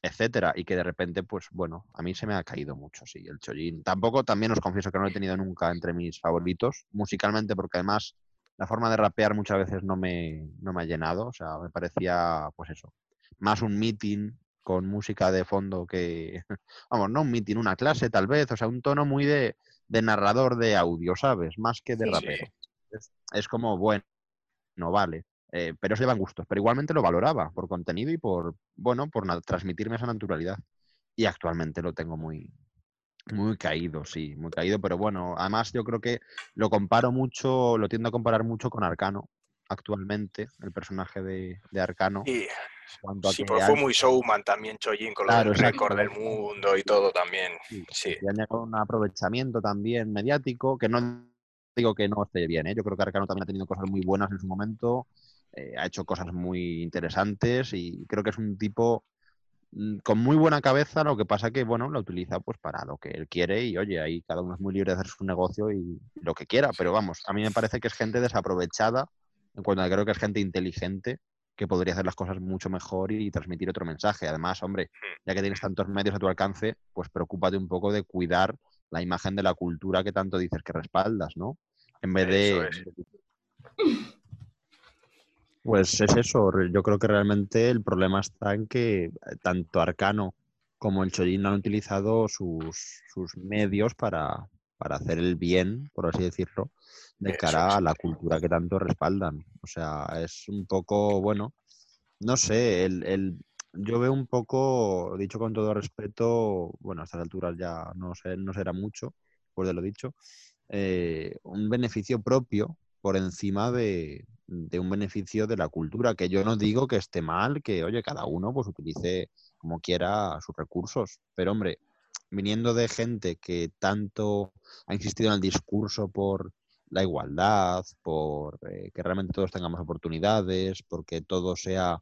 etcétera, y que de repente, pues bueno, a mí se me ha caído mucho, sí, el Chollín. Tampoco, también os confieso que no lo he tenido nunca entre mis favoritos, musicalmente, porque además la forma de rapear muchas veces no me, no me ha llenado, o sea, me parecía, pues eso, más un meeting con música de fondo que, vamos, no un meeting, una clase tal vez, o sea, un tono muy de, de narrador de audio, ¿sabes? Más que de sí, rapero. Sí. Es, es, como, bueno, no vale. Eh, pero se llevan gustos. Pero igualmente lo valoraba por contenido y por, bueno, por transmitirme esa naturalidad. Y actualmente lo tengo muy, muy caído, sí, muy caído. Pero bueno, además yo creo que lo comparo mucho, lo tiendo a comparar mucho con Arcano actualmente, el personaje de, de Arcano. Sí. Sí, pero fue muy showman también Chojin con claro, el récord del mundo y todo también. Sí. sí. Y un aprovechamiento también mediático, que no digo que no esté bien, ¿eh? yo creo que Arcano también ha tenido cosas muy buenas en su momento, eh, ha hecho cosas muy interesantes y creo que es un tipo mm, con muy buena cabeza, lo que pasa que, bueno, la utiliza pues para lo que él quiere y, oye, ahí cada uno es muy libre de hacer su negocio y lo que quiera, pero vamos, a mí me parece que es gente desaprovechada, en cuanto a creo que es gente inteligente que podría hacer las cosas mucho mejor y, transmitir otro mensaje. Además, hombre, ya que tienes tantos medios a tu alcance, pues preocúpate un poco de cuidar la imagen de la cultura que tanto dices que respaldas, ¿no? En vez de... Es. Pues es eso, yo creo que realmente el problema está en que tanto Arcano como el Chojin han utilizado sus, sus medios para, para hacer el bien, por así decirlo, de cara a la cultura que tanto respaldan. O sea, es un poco, bueno, no sé, el, el, yo veo un poco, dicho con todo respeto, bueno, a estas alturas ya no, sé, no será mucho, por de lo dicho, eh, un beneficio propio por encima de, de, un beneficio de la cultura, que yo no digo que esté mal, que oye, cada uno pues utilice como quiera sus recursos, pero hombre, viniendo de gente que tanto ha insistido en el discurso por la igualdad, por eh, que realmente todos tengamos oportunidades, porque todo sea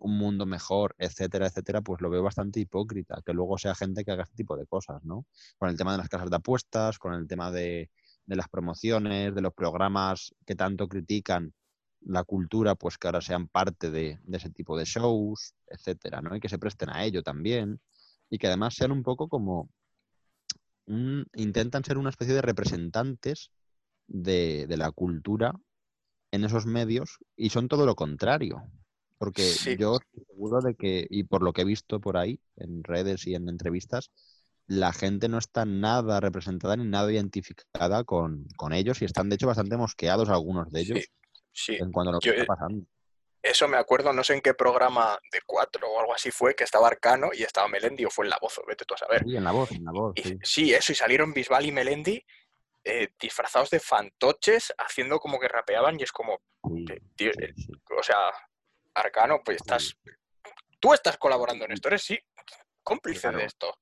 un mundo mejor, etcétera, etcétera, pues lo veo bastante hipócrita, que luego sea gente que haga este tipo de cosas, ¿no? Con el tema de las casas de apuestas, con el tema de, de las promociones, de los programas que tanto critican la cultura, pues que ahora sean parte de, ese tipo de shows, etcétera, ¿no? Y que se presten a ello también. Y que además sean un poco como. Intentan ser una especie de representantes de, de, la cultura en esos medios y son todo lo contrario. Porque sí. yo estoy seguro de que, y por lo que he visto por ahí, en redes y en entrevistas, la gente no está nada representada ni nada identificada con, con ellos y están de hecho bastante mosqueados algunos de ellos. Sí. Sí, en cuanto a lo que yo, está pasando. Eso me acuerdo, no sé en qué programa de cuatro o algo así fue, que estaba Arcano y estaba Melendi o fue en La Voz, vete tú a saber. Sí, en La Voz, en La Voz. Y, sí. sí. eso, y salieron Bisbal y Melendi eh, disfrazados de fantoches, haciendo como que rapeaban y es como, Sí, tío, sí, eh, sí. o sea, Arcano, pues estás, tú estás colaborando en esto, eres sí cómplice Claro. de esto.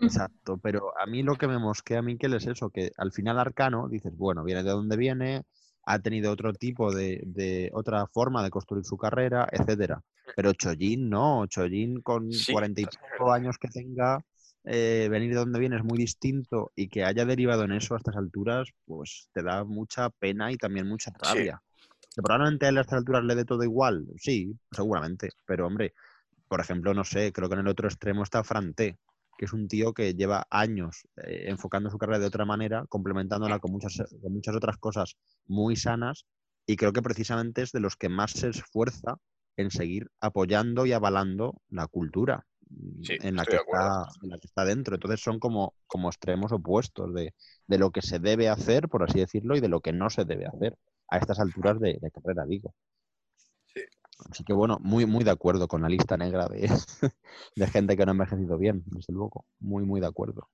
Exacto, pero a mí lo que me mosquea a Miquel es eso, que al final Arcano, dices, bueno, viene de donde viene, ha tenido otro tipo de, de otra forma de construir su carrera, etcétera. Pero Chojin no, Chojin con Sí, cuarenta y es pico verdad. años que tenga, eh, venir de donde viene es muy distinto y que haya derivado en eso a estas alturas, pues te da mucha pena y también mucha Sí. rabia. Que probablemente a él a estas alturas le dé todo igual, sí, seguramente, pero hombre, por ejemplo, no sé, creo que en el otro extremo está Franté, que es un tío que lleva años eh, enfocando su carrera de otra manera, complementándola con muchas, con muchas otras cosas muy sanas, y creo que precisamente es de los que más se esfuerza en seguir apoyando y avalando la cultura Sí, en, la que está, en la que está dentro. Entonces son como, como extremos opuestos de, de lo que se debe hacer, por así decirlo, y de lo que no se debe hacer a estas alturas de, de carrera, digo. Sí. Así que bueno, muy, muy de acuerdo con la lista negra de, de gente que no ha envejecido bien, desde luego. Muy, muy de acuerdo.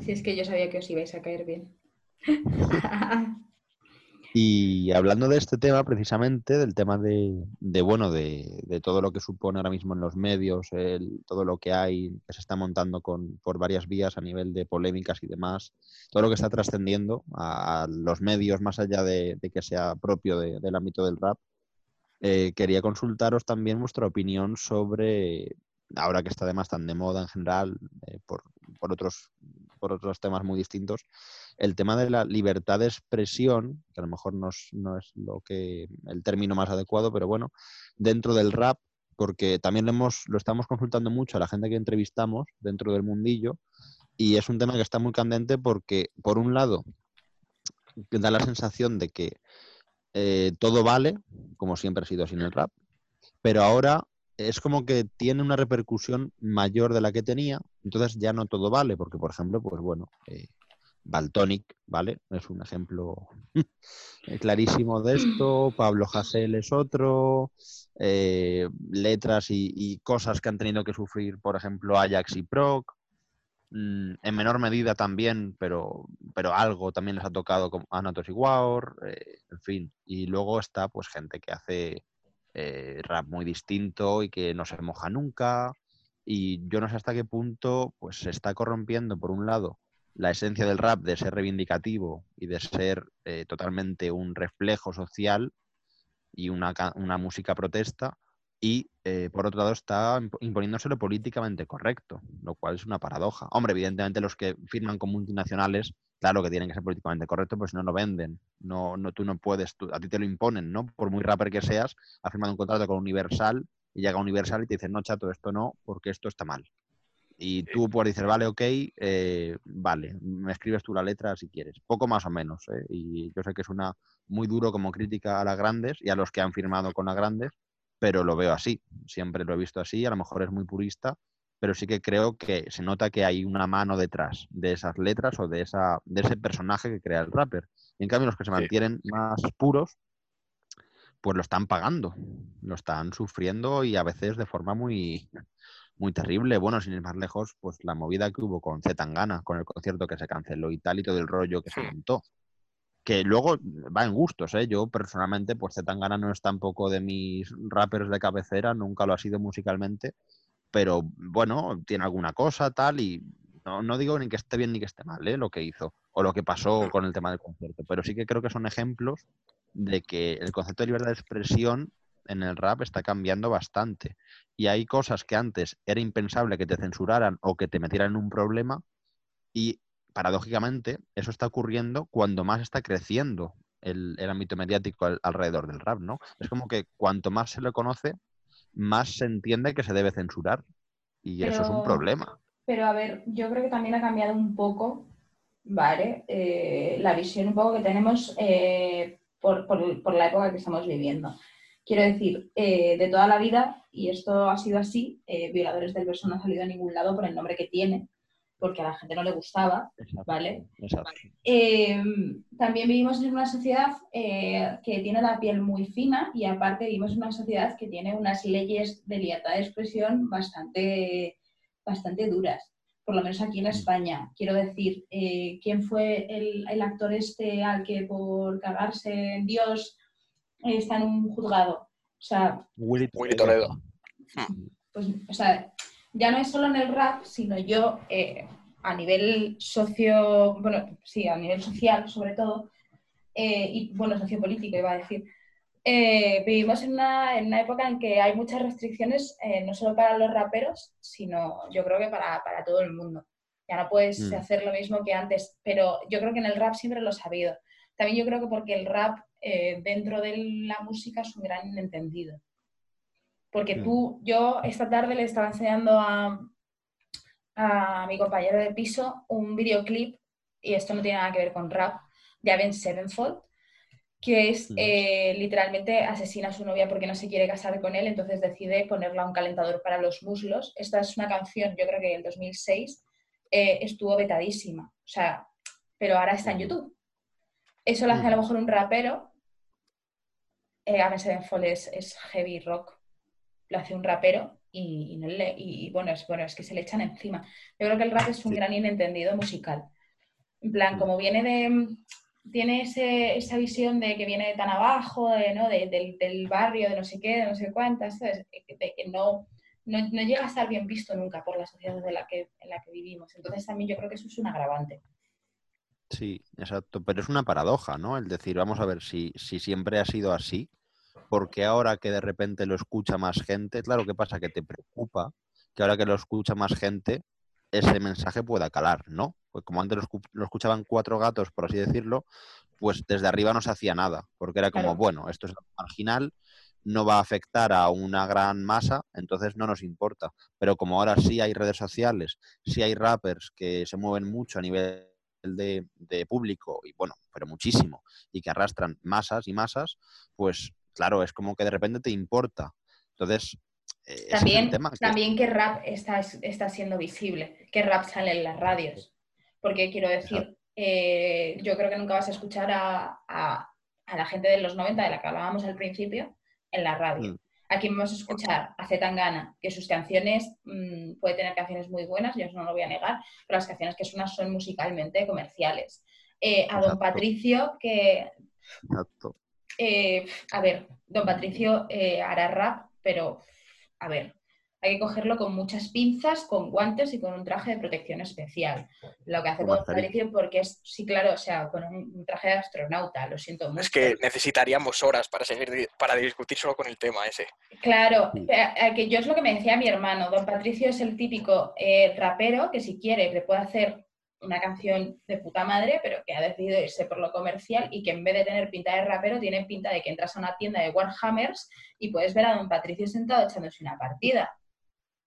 Si es que yo sabía que os ibais a caer bien. Y hablando de este tema, precisamente, del tema de, bueno, de, todo lo que supone ahora mismo en los medios, el, todo lo que hay, que se está montando con, por varias vías a nivel de polémicas y demás, todo lo que está trascendiendo a, los medios más allá de, que sea propio de, del ámbito del rap, eh, quería consultaros también vuestra opinión sobre, ahora que está además tan de moda en general, eh, por, por, otros, por otros temas muy distintos, el tema de la libertad de expresión, que a lo mejor no es, no es lo que el término más adecuado, pero bueno, dentro del rap, porque también lo, hemos, lo estamos consultando mucho a la gente que entrevistamos dentro del mundillo, y es un tema que está muy candente porque, por un lado, da la sensación de que eh, todo vale, como siempre ha sido así en el rap, pero ahora es como que tiene una repercusión mayor de la que tenía, entonces ya no todo vale, porque por ejemplo, pues bueno, eh, Baltonic, ¿vale? Es un ejemplo clarísimo de esto. Pablo Hasél es otro. Eh, letras y, cosas que han tenido que sufrir, por ejemplo, Ajax y Proc. Mm, en menor medida también, pero, pero algo también les ha tocado como Anatos y eh, en fin. Y luego está pues gente que hace eh, rap muy distinto y que no se moja nunca. Y yo no sé hasta qué punto pues se está corrompiendo, por un lado, la esencia del rap de ser reivindicativo y de ser eh, totalmente un reflejo social y una, una música protesta, y eh, por otro lado está imponiéndose lo políticamente correcto, lo cual es una paradoja. Hombre, evidentemente los que firman con multinacionales, claro que tienen que ser políticamente correctos, pues no, no venden. No, no, tú no puedes, a ti te lo imponen, ¿no? Por muy rapper que seas, has firmado un contrato con Universal y llega Universal y te dicen, no, chato, esto no, porque esto está mal Y tú puedes decir, vale, ok, eh, vale, me escribes tú la letra si quieres. Poco más o menos. ¿eh? Y yo sé que es una muy duro como crítica a las grandes y a los que han firmado con las grandes, pero lo veo así. Siempre lo he visto así. A lo mejor es muy purista, pero sí que creo que se nota que hay una mano detrás de esas letras o de, esa, de ese personaje que crea el rapper. Y en cambio, los que se mantienen más puros, pues lo están pagando, lo están sufriendo y a veces de forma muy, muy terrible. Bueno, sin ir más lejos, pues la movida que hubo con Zetangana, con el concierto que se canceló y tal, y todo el rollo que se montó. Que luego va en gustos, ¿eh? Yo personalmente, pues Zetangana no es tampoco de mis rappers de cabecera, nunca lo ha sido musicalmente, pero bueno, tiene alguna cosa, tal, y no, no digo ni que esté bien ni que esté mal, ¿eh? Lo que hizo o lo que pasó con el tema del concierto, pero sí que creo que son ejemplos de que el concepto de libertad de expresión en el rap está cambiando bastante. Y hay cosas que antes era impensable que te censuraran o que te metieran en un problema y paradójicamente eso está ocurriendo cuando más está creciendo el, ámbito mediático alrededor del rap, ¿no? Es como que cuanto más se le conoce, más se entiende que se debe censurar. Y eso es un problema. Pero a ver, yo creo que también ha cambiado un poco, ¿vale? Eh, la visión un poco que tenemos eh, por, por, la época que estamos viviendo. Quiero decir, eh, de toda la vida, y esto ha sido así, eh, Violadores del Verso no ha salido a ningún lado por el nombre que tiene, porque a la gente no le gustaba, ¿vale? Eh, también vivimos en una sociedad que tiene la piel muy fina y aparte vivimos en una sociedad que tiene unas leyes de libertad de expresión bastante, bastante duras, por lo menos aquí en mm. España. Quiero decir, ¿quién fue el, el actor este al que por cagarse en Dios está en un juzgado. O sea, Willy, Toledo. Pues, o sea, ya no es solo en el rap, sino yo eh, a nivel socio, bueno, sí, a nivel social sobre todo, eh, y bueno, sociopolítico iba a decir, eh, vivimos en una, en una, época en que hay muchas restricciones, no solo para los raperos, sino yo creo que para, para todo el mundo. Ya no puedes mm. hacer lo mismo que antes, pero yo creo que en el rap siempre lo he sabido. También yo creo que porque el rap eh, dentro de la música es un gran entendido. Porque tú, yo esta tarde le estaba enseñando a, a mi compañero de piso un videoclip, y esto no tiene nada que ver con rap, de Avenged Sevenfold, que es eh, literalmente asesina a su novia porque no se quiere casar con él, entonces decide ponerla un calentador para los muslos. Esta es una canción, yo creo que en 2006 eh, estuvo vetadísima, o sea, pero ahora está en YouTube. Eso lo hace a lo mejor un rapero. Eh, a veces es, es heavy rock. Lo hace un rapero y, y, bueno, es, bueno, es que se le echan encima. Yo creo que el rap es un gran inentendido musical. En plan, mm. como viene de. Tiene esa visión de que viene de tan abajo, de, ¿no? del, barrio, de no sé qué, de no sé cuántas, de que no, no, llega a estar bien visto nunca por la sociedad de la que, en la que vivimos. Entonces también yo creo que eso es un agravante. Sí, exacto, pero es una paradoja, ¿no? El decir, vamos a ver si, si siempre ha sido así, porque ahora que de repente lo escucha más gente, claro, ¿qué pasa? Que te preocupa que ahora que lo escucha más gente, ese mensaje pueda calar, ¿no? Pues como antes lo, escuchaban cuatro gatos, por así decirlo, pues desde arriba no se hacía nada, porque era como, bueno, esto es marginal, no va a afectar a una gran masa, entonces no nos importa. Pero como ahora sí hay redes sociales, sí hay rappers que se mueven mucho a nivel de, público, y bueno, pero muchísimo, y que arrastran masas y masas, pues claro, es como que de repente te importa. Entonces, eh, también, que... también que rap está, está siendo visible, que rap sale en las radios. Porque quiero decir, eh, yo creo que nunca vas a escuchar a, a, la gente de los 90 de la que hablábamos al principio en la radio. Mm. Aquí vamos a escuchar a Zetangana, que sus canciones, mm, puede tener canciones muy buenas, yo eso no lo voy a negar, pero las canciones que suenan son musicalmente comerciales. Eh, a Don Patricio, que... Eh, a ver, Don Patricio eh, hará rap, pero, a ver, hay que cogerlo con muchas pinzas, con guantes y con un traje de protección especial. Lo que hace con Patricio porque es, sí, claro, o sea, con un, traje de astronauta, lo siento mucho. Es que necesitaríamos horas para seguir para discutir solo con el tema ese. Claro, eh, que yo es lo que me decía mi hermano. Don Patricio es el típico eh, rapero que si quiere le puede hacer una canción de puta madre, pero que ha decidido irse por lo comercial y que en vez de tener pinta de rapero, tiene pinta de que entras a una tienda de Warhammers y puedes ver a don Patricio sentado echándose una partida.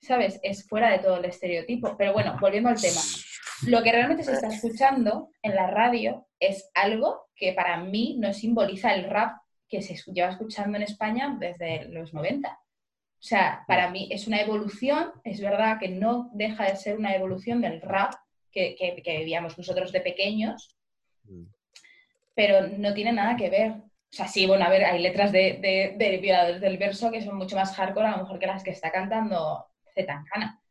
¿Sabes? Es fuera de todo el estereotipo. Pero bueno, volviendo al tema. Lo que realmente se está escuchando en la radio es algo que para mí no simboliza el rap que se lleva escuchando en España desde los 90. O sea, para mí es una evolución, es verdad que no deja de ser una evolución del rap que, que, vivíamos nosotros de pequeños, mm. pero no tiene nada que ver. O sea, sí, bueno, a ver, hay letras de, de, del verso que son mucho más hardcore a lo mejor que las que está cantando Zetangana.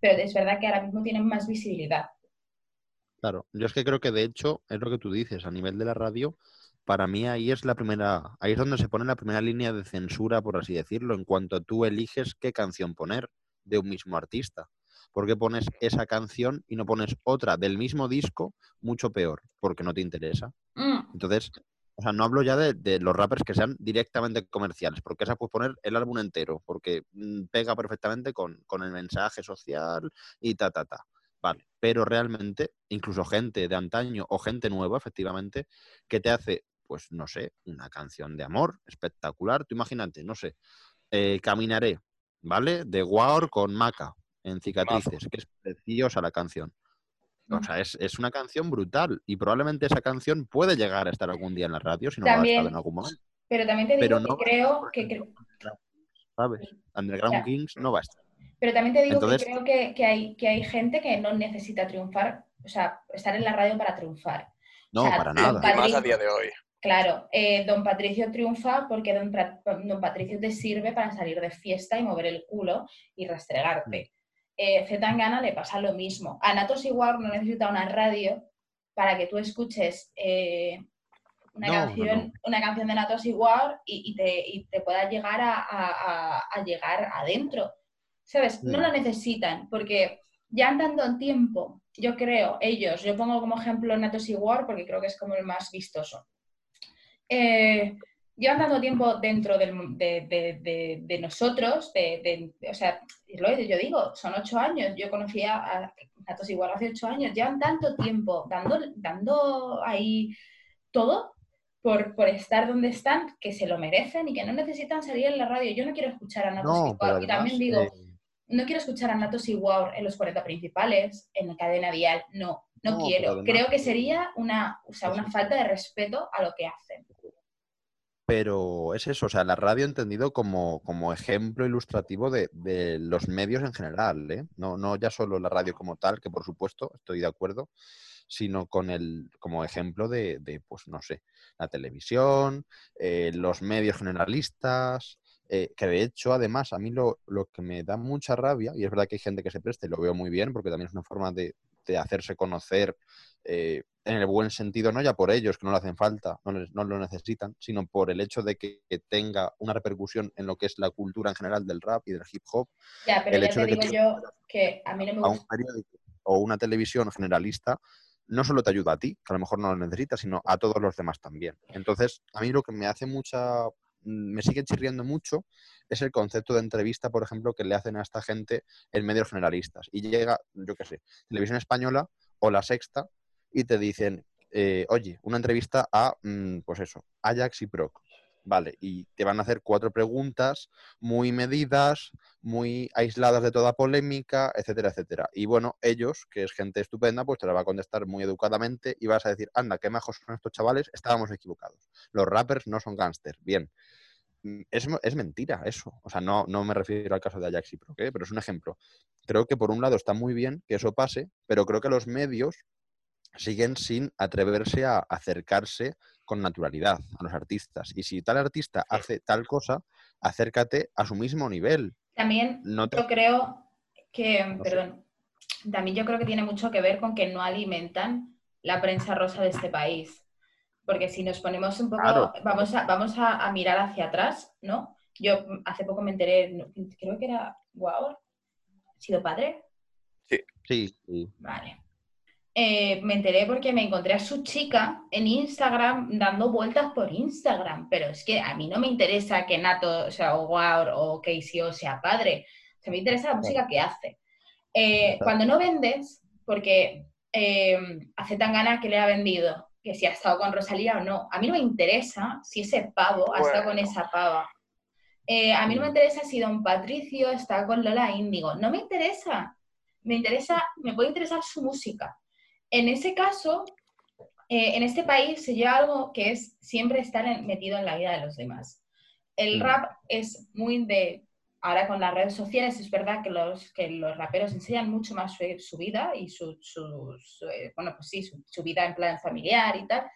Pero es verdad que ahora mismo tienen más visibilidad. Claro, yo es que creo que de hecho es lo que tú dices, a nivel de la radio, para mí ahí es la primera, ahí es donde se pone la primera línea de censura, por así decirlo, en cuanto tú eliges qué canción poner de un mismo artista. ¿Por qué pones esa canción y no pones otra del mismo disco mucho peor? Porque no te interesa. Mm. Entonces, o sea, no hablo ya de, los rappers que sean directamente comerciales, porque esa puedes poner el álbum entero, porque mm, pega perfectamente con, con el mensaje social y ta, ta, ta. Vale, pero realmente, incluso gente de antaño o gente nueva, efectivamente, que te hace pues no sé, una canción de amor espectacular. Tú imagínate, no sé, eh, Caminaré, ¿vale? De War con Maca en Cicatrices, que es preciosa la canción. O sea, es, una canción brutal y probablemente esa canción puede llegar a estar algún día en la radio si no ha estado en algún momento. Pero también te digo que creo que... ¿Sabes? Underground Kings no va a estar. Pero también te digo que creo que, hay, que hay gente que no necesita triunfar, o sea, estar en la radio para triunfar. No, para nada. Más a día de hoy. Claro, eh, don Patricio triunfa porque don, Patricio te sirve para salir de fiesta y mover el culo y restregarte. Eh, Zetangana le pasa lo mismo. Anatos igual no necesita una radio para que tú escuches eh, una, canción, una canción de Anatos igual y, te, pueda llegar a, llegar adentro. ¿Sabes? No lo necesitan porque ya andando en tiempo, yo creo, ellos, yo pongo como ejemplo Natos igual porque creo que es como el más vistoso eh, llevan tanto tiempo dentro de, nosotros, o sea, lo yo digo, son ocho años, yo conocí a Natos igual hace ocho años, llevan tanto tiempo dando, dando ahí todo por, por, estar donde están, que se lo merecen y que no necesitan salir en la radio. Yo no quiero escuchar a Natos igual, y también digo, eh, no quiero escuchar a Natos igual en los 40 principales, en la cadena vial, no, no, quiero. Creo que sería una, o sea, una falta de respeto a lo que hacen pero es eso, o sea, la radio entendido como, como ejemplo ilustrativo de, los medios en general, ¿eh? no, no ya solo la radio como tal, que por supuesto estoy de acuerdo, sino con el, como ejemplo de, pues no sé, la televisión, eh, los medios generalistas, eh, que de hecho, además, a mí lo, lo, que me da mucha rabia, y es verdad que hay gente que se preste, lo veo muy bien, porque también es una forma de, de hacerse conocer eh, en el buen sentido, no ya por ellos, que no lo hacen falta, no, no, lo necesitan, sino por el hecho de que, tenga una repercusión en lo que es la cultura en general del rap y del hip hop. Ya, pero ya te digo yo que a mí no me gusta. un periódico o una televisión generalista no solo te ayuda a ti, que a lo mejor no lo necesitas, sino a todos los demás también. Entonces, a mí lo que me hace mucha, me sigue chirriando mucho es el concepto de entrevista, por ejemplo, que le hacen a esta gente en medios generalistas. Y llega, yo qué sé, Televisión Española o La Sexta y te dicen, eh, oye, una entrevista a, mm, pues eso, Ajax y Proc. Vale, y te van a hacer cuatro preguntas muy medidas, muy aisladas de toda polémica, etcétera, etcétera. Y bueno, ellos, que es gente estupenda, pues te la va a contestar muy educadamente y vas a decir, anda, qué majos son estos chavales, estábamos equivocados. Los rappers no son gángsters. Bien, Mm, es, mentira eso. O sea, no, no me refiero al caso de Ajax y Pro, pero es un ejemplo. Creo que por un lado está muy bien que eso pase, pero creo que los medios siguen sin atreverse a acercarse con naturalidad a los artistas. Y si tal artista hace tal cosa, acércate a su mismo nivel. También yo creo que, perdón, también yo creo que tiene mucho que ver con que no alimentan la prensa rosa de este país. Porque si nos ponemos un poco, vamos, a, vamos a, mirar hacia atrás, ¿no? Yo hace poco me enteré, creo que era Wow, ¿ha sido padre? Sí. Sí, Vale. Eh, me enteré porque me encontré a su chica en Instagram dando vueltas por Instagram, pero es que a mí no me interesa que Nato, o sea, o Wow o KCO sea padre, o sea, me interesa la música que hace. Eh, cuando no vendes, porque eh, hace tan gana que le ha vendido que si ha estado con Rosalía o no. A mí no me interesa si ese pavo ha estado con esa pava. Eh, a mí no me interesa si don Patricio está con Lola Índigo. No me interesa. Me interesa, me puede interesar su música. En ese caso, eh, en este país se lleva algo que es siempre estar metido en la vida de los demás. El Mm. rap es muy de... Ahora con las redes sociales es verdad que los, que los raperos enseñan mucho más su, su vida y su, su- su, eh, bueno, pues sí, su, su vida en plan familiar y tal,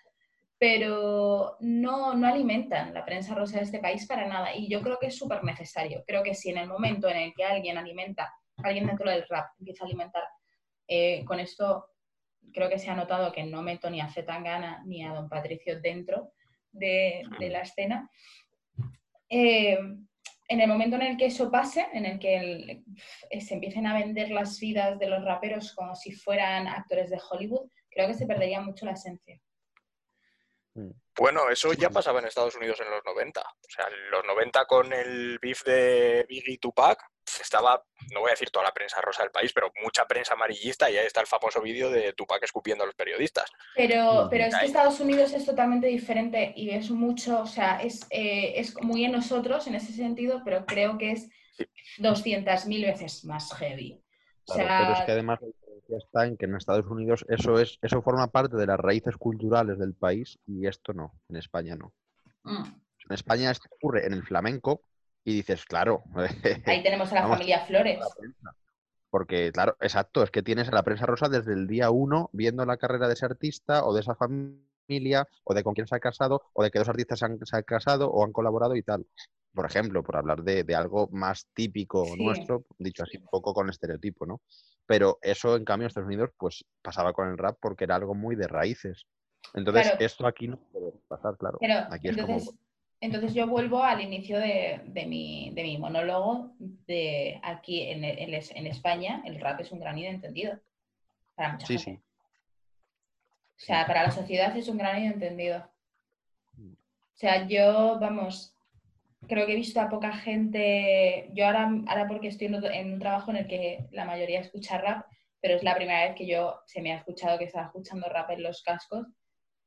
pero no, no alimentan la prensa rosa de este país para nada. Y yo creo que es súper necesario. Creo que si en el momento en el que alguien alimenta, alguien dentro del rap empieza a alimentar eh, con esto, creo que se ha notado que no meto ni a Zetangana ni a Don Patricio dentro de, la escena. Eh, en el momento en el que eso pase, en el que eh, se empiecen a vender las vidas de los raperos como si fueran actores de Hollywood, creo que se perdería mucho la esencia. Bueno, eso ya pasaba en Estados Unidos en los 90. O sea, en los 90 con el beef de Biggie Tupac, estaba, no voy a decir toda la prensa rosa del país, pero mucha prensa amarillista y ahí está el famoso vídeo de Tupac escupiendo a los periodistas. Pero, pero es que Estados Unidos es totalmente diferente y es mucho, o sea, es, eh, es muy en nosotros en ese sentido, pero creo que es Sí. 200.000 veces más heavy. O sea, pero es que además la diferencia está en que en Estados Unidos eso es, eso forma parte de las raíces culturales del país y esto no, en España no. mm, En España esto ocurre en el flamenco y dices, claro, ahí tenemos a la Vamos, familia Flores. la. Porque, claro, exacto, es que tienes a la prensa rosa desde el día uno viendo la carrera de ese artista o de esa familia o de con quién se ha casado o de que dos artistas se han, se han casado o han colaborado y tal. Por ejemplo, por hablar de, de algo más típico Sí. nuestro, dicho así un poco con estereotipo, ¿no? Pero eso, en cambio, en Estados Unidos, pues pasaba con el rap porque era algo muy de raíces. Entonces, Claro. esto aquí no puede pasar, claro. Pero Aquí es como... entonces, yo vuelvo al inicio de, de mi, de mi monólogo de aquí en, en- en España, el rap es un gran inentendido para mucha Sí, gente. sí. O sea, para la sociedad es un gran inentendido. O sea, yo, vamos, creo que he visto a poca gente. Yo ahora, ahora porque estoy en un trabajo en el que la mayoría escucha rap, pero es la primera vez que yo se me ha escuchado que estaba escuchando rap en los cascos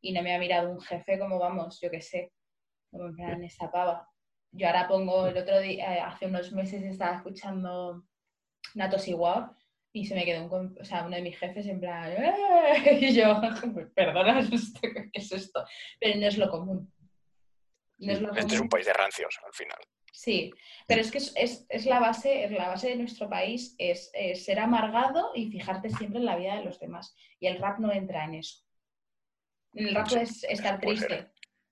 y no me ha mirado un jefe como, vamos, yo qué sé, como en plan esta pava. Yo ahora pongo el otro día, eh, hace unos meses estaba escuchando Natos Igual y se me quedó un, o sea, uno de mis jefes en plan, "Eh", y yo, perdona, ¿esto ¿qué es esto? Pero no es lo común. No es lo Este es un país de rancios, al final. Sí, pero es que es, es- es la base, es la base de nuestro país, es, es ser amargado y fijarte siempre en la vida de los demás. Y el rap no entra en eso. El rap Sí, puedes estar triste,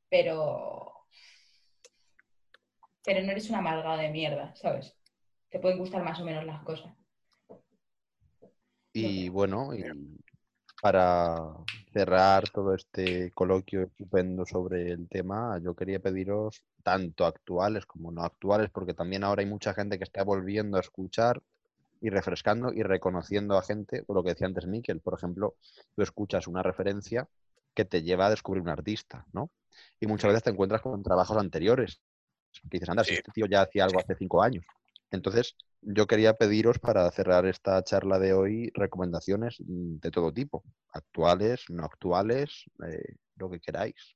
pero. Pero no eres un amargado de mierda, ¿sabes? Te pueden gustar más o menos las cosas. Y bueno, y para cerrar todo este coloquio estupendo sobre el tema, yo quería pediros tanto actuales como no actuales, porque también ahora hay mucha gente que está volviendo a escuchar y refrescando y reconociendo a gente, por lo que decía antes Miquel, por ejemplo, tú escuchas una referencia que te lleva a descubrir un artista, ¿no? Y muchas veces te encuentras con trabajos anteriores, que dices, anda, si este tío ya hacía algo hace cinco años. Entonces, yo quería pediros para cerrar esta charla de hoy recomendaciones de todo tipo, actuales, no actuales, eh, lo que queráis.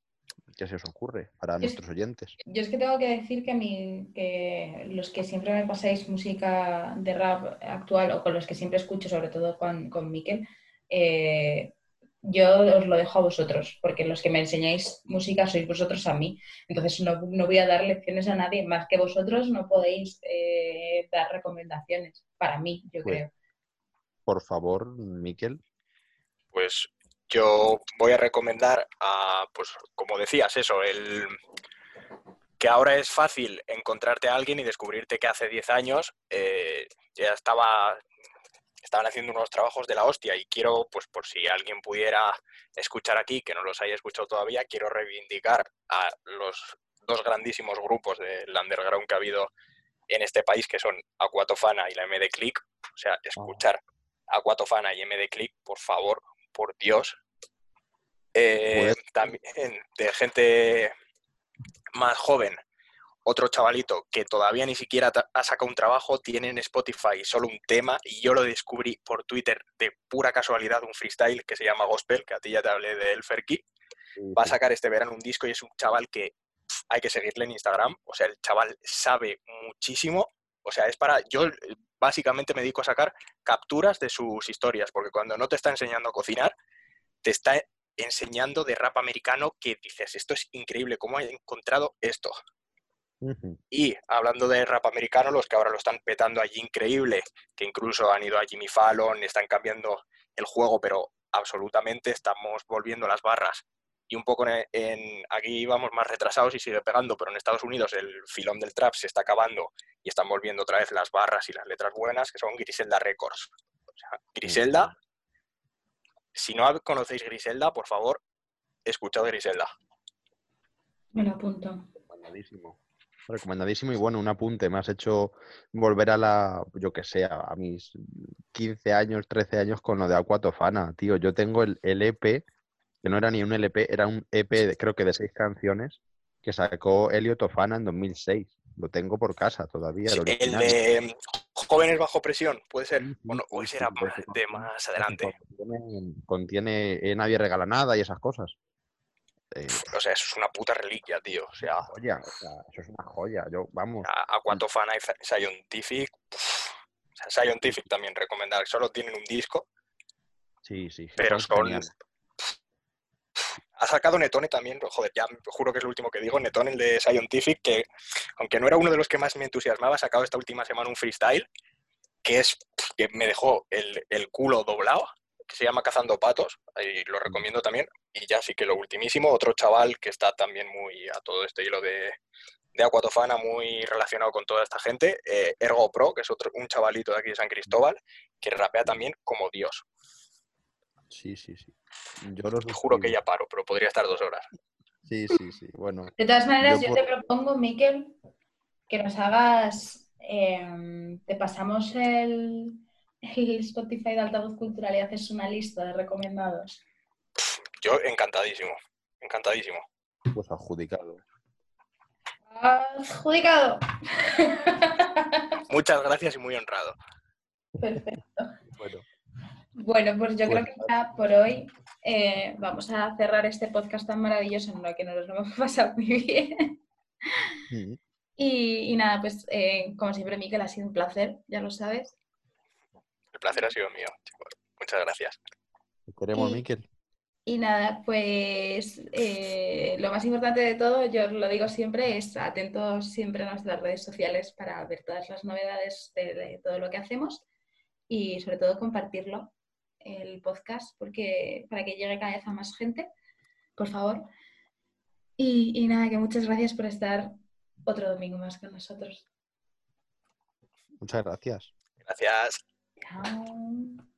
¿Qué se os ocurre para Es- nuestros oyentes? Yo es que tengo que decir que, mi, que los que siempre me pasáis música de rap actual o con los que siempre escucho, sobre todo con, con Miquel, eh, yo os lo dejo a vosotros, porque los que me enseñáis música sois vosotros a mí. Entonces no, no voy a dar lecciones a nadie, más que vosotros no podéis eh, dar recomendaciones, para mí, yo Pues, creo. Por favor, Miquel. Pues yo voy a recomendar a, pues como decías, eso, el que ahora es fácil encontrarte a alguien y descubrirte que hace 10 años eh, ya estaba estaban haciendo unos trabajos de la hostia y quiero, pues por si alguien pudiera escuchar aquí, que no los haya escuchado todavía, quiero reivindicar a los dos grandísimos grupos del underground que ha habido en este país, que son Aquatofana y la MD Click. O sea, escuchar Aquatofana y MD Click, por favor, por Dios. Eh, Pues- también de gente más joven, otro chavalito que todavía ni siquiera ha sacado un trabajo, tiene en Spotify solo un tema y yo lo descubrí por Twitter de pura casualidad, un freestyle que se llama Gospel, que a ti ya te hablé de él, Ferki. Va a sacar este verano un disco y es un chaval que hay que seguirle en Instagram. O sea, el chaval sabe muchísimo. O sea, es para. Yo eh, básicamente me dedico a sacar capturas de sus historias, porque cuando no te está enseñando a cocinar, te está enseñando de rap americano que dices, esto es increíble, ¿cómo he encontrado esto? Y hablando de rap americano, los que ahora lo están petando allí increíble, que incluso han ido a Jimmy Fallon, están cambiando el juego, pero absolutamente estamos volviendo las barras. Y un poco en, aquí vamos más retrasados y sigue pegando, pero en Estados Unidos el filón del trap se está acabando y están volviendo otra vez las barras y las letras buenas, que son Griselda Records. Griselda, si no conocéis Griselda, por favor, escuchad Griselda. Me lo apunto. Recomendadísimo y bueno, un apunte, me has hecho volver a la, yo que sé, a mis 15 años, 13 años con lo de Aquatofana, tío. Yo tengo el, EP, que no era ni un LP, era un EP, creo que de seis canciones, que sacó Elio Tofana en 2006. Lo tengo por casa todavía. el, de Jóvenes bajo presión, puede ser. Bueno, ese era de más adelante. Contiene, contiene eh, Nadie regala nada y esas cosas. Eh, o sea, eso es una puta reliquia, tío. O sea, joya, o sea, eso es una joya. Yo, vamos. A, a cuánto fan hay Scientific. o sea, Scientific también recomendar. Solo tienen un disco. Sí, sí. Pero son. Ha sacado Netone también, joder, ya juro que es lo último que digo, Netone, el de Scientific, que aunque no era uno de los que más me entusiasmaba, ha sacado esta última semana un freestyle que es que me dejó el, el culo doblado que se llama Cazando Patos, y lo recomiendo también. Y ya sí que lo ultimísimo, otro chaval que está también muy a todo este hilo de, de Aquatofana, muy relacionado con toda esta gente, eh, Ergo Pro, que es otro, un chavalito de aquí de San Cristóbal, que rapea también como Dios. Sí, sí, sí. Yo los juro que ya paro, pero podría estar dos horas. Sí, sí, sí. Bueno. De todas maneras, yo, te propongo, Miquel, que nos hagas. Em, te pasamos el, el Spotify de Altavoz Cultural y haces una lista de recomendados? Yo encantadísimo, encantadísimo. Pues adjudicado. Adjudicado. Muchas gracias y muy honrado. Perfecto. Bueno. Bueno, pues yo creo que ya por hoy eh, vamos a cerrar este podcast tan maravilloso en lo que nos lo hemos pasado muy bien. Mm. Y, nada, pues eh, como siempre, Miquel, ha sido un placer, ya lo sabes. El placer ha sido mío, chicos. Muchas gracias. Te queremos, Miquel. Y nada, pues eh, lo más importante de todo, yo lo digo siempre, es atentos siempre a nuestras redes sociales para ver todas las novedades de, todo lo que hacemos y sobre todo compartirlo, el podcast, porque para que llegue cada vez a más gente, por favor. Y, y nada, que muchas gracias por estar otro domingo más con nosotros. Muchas gracias. Gracias. 好.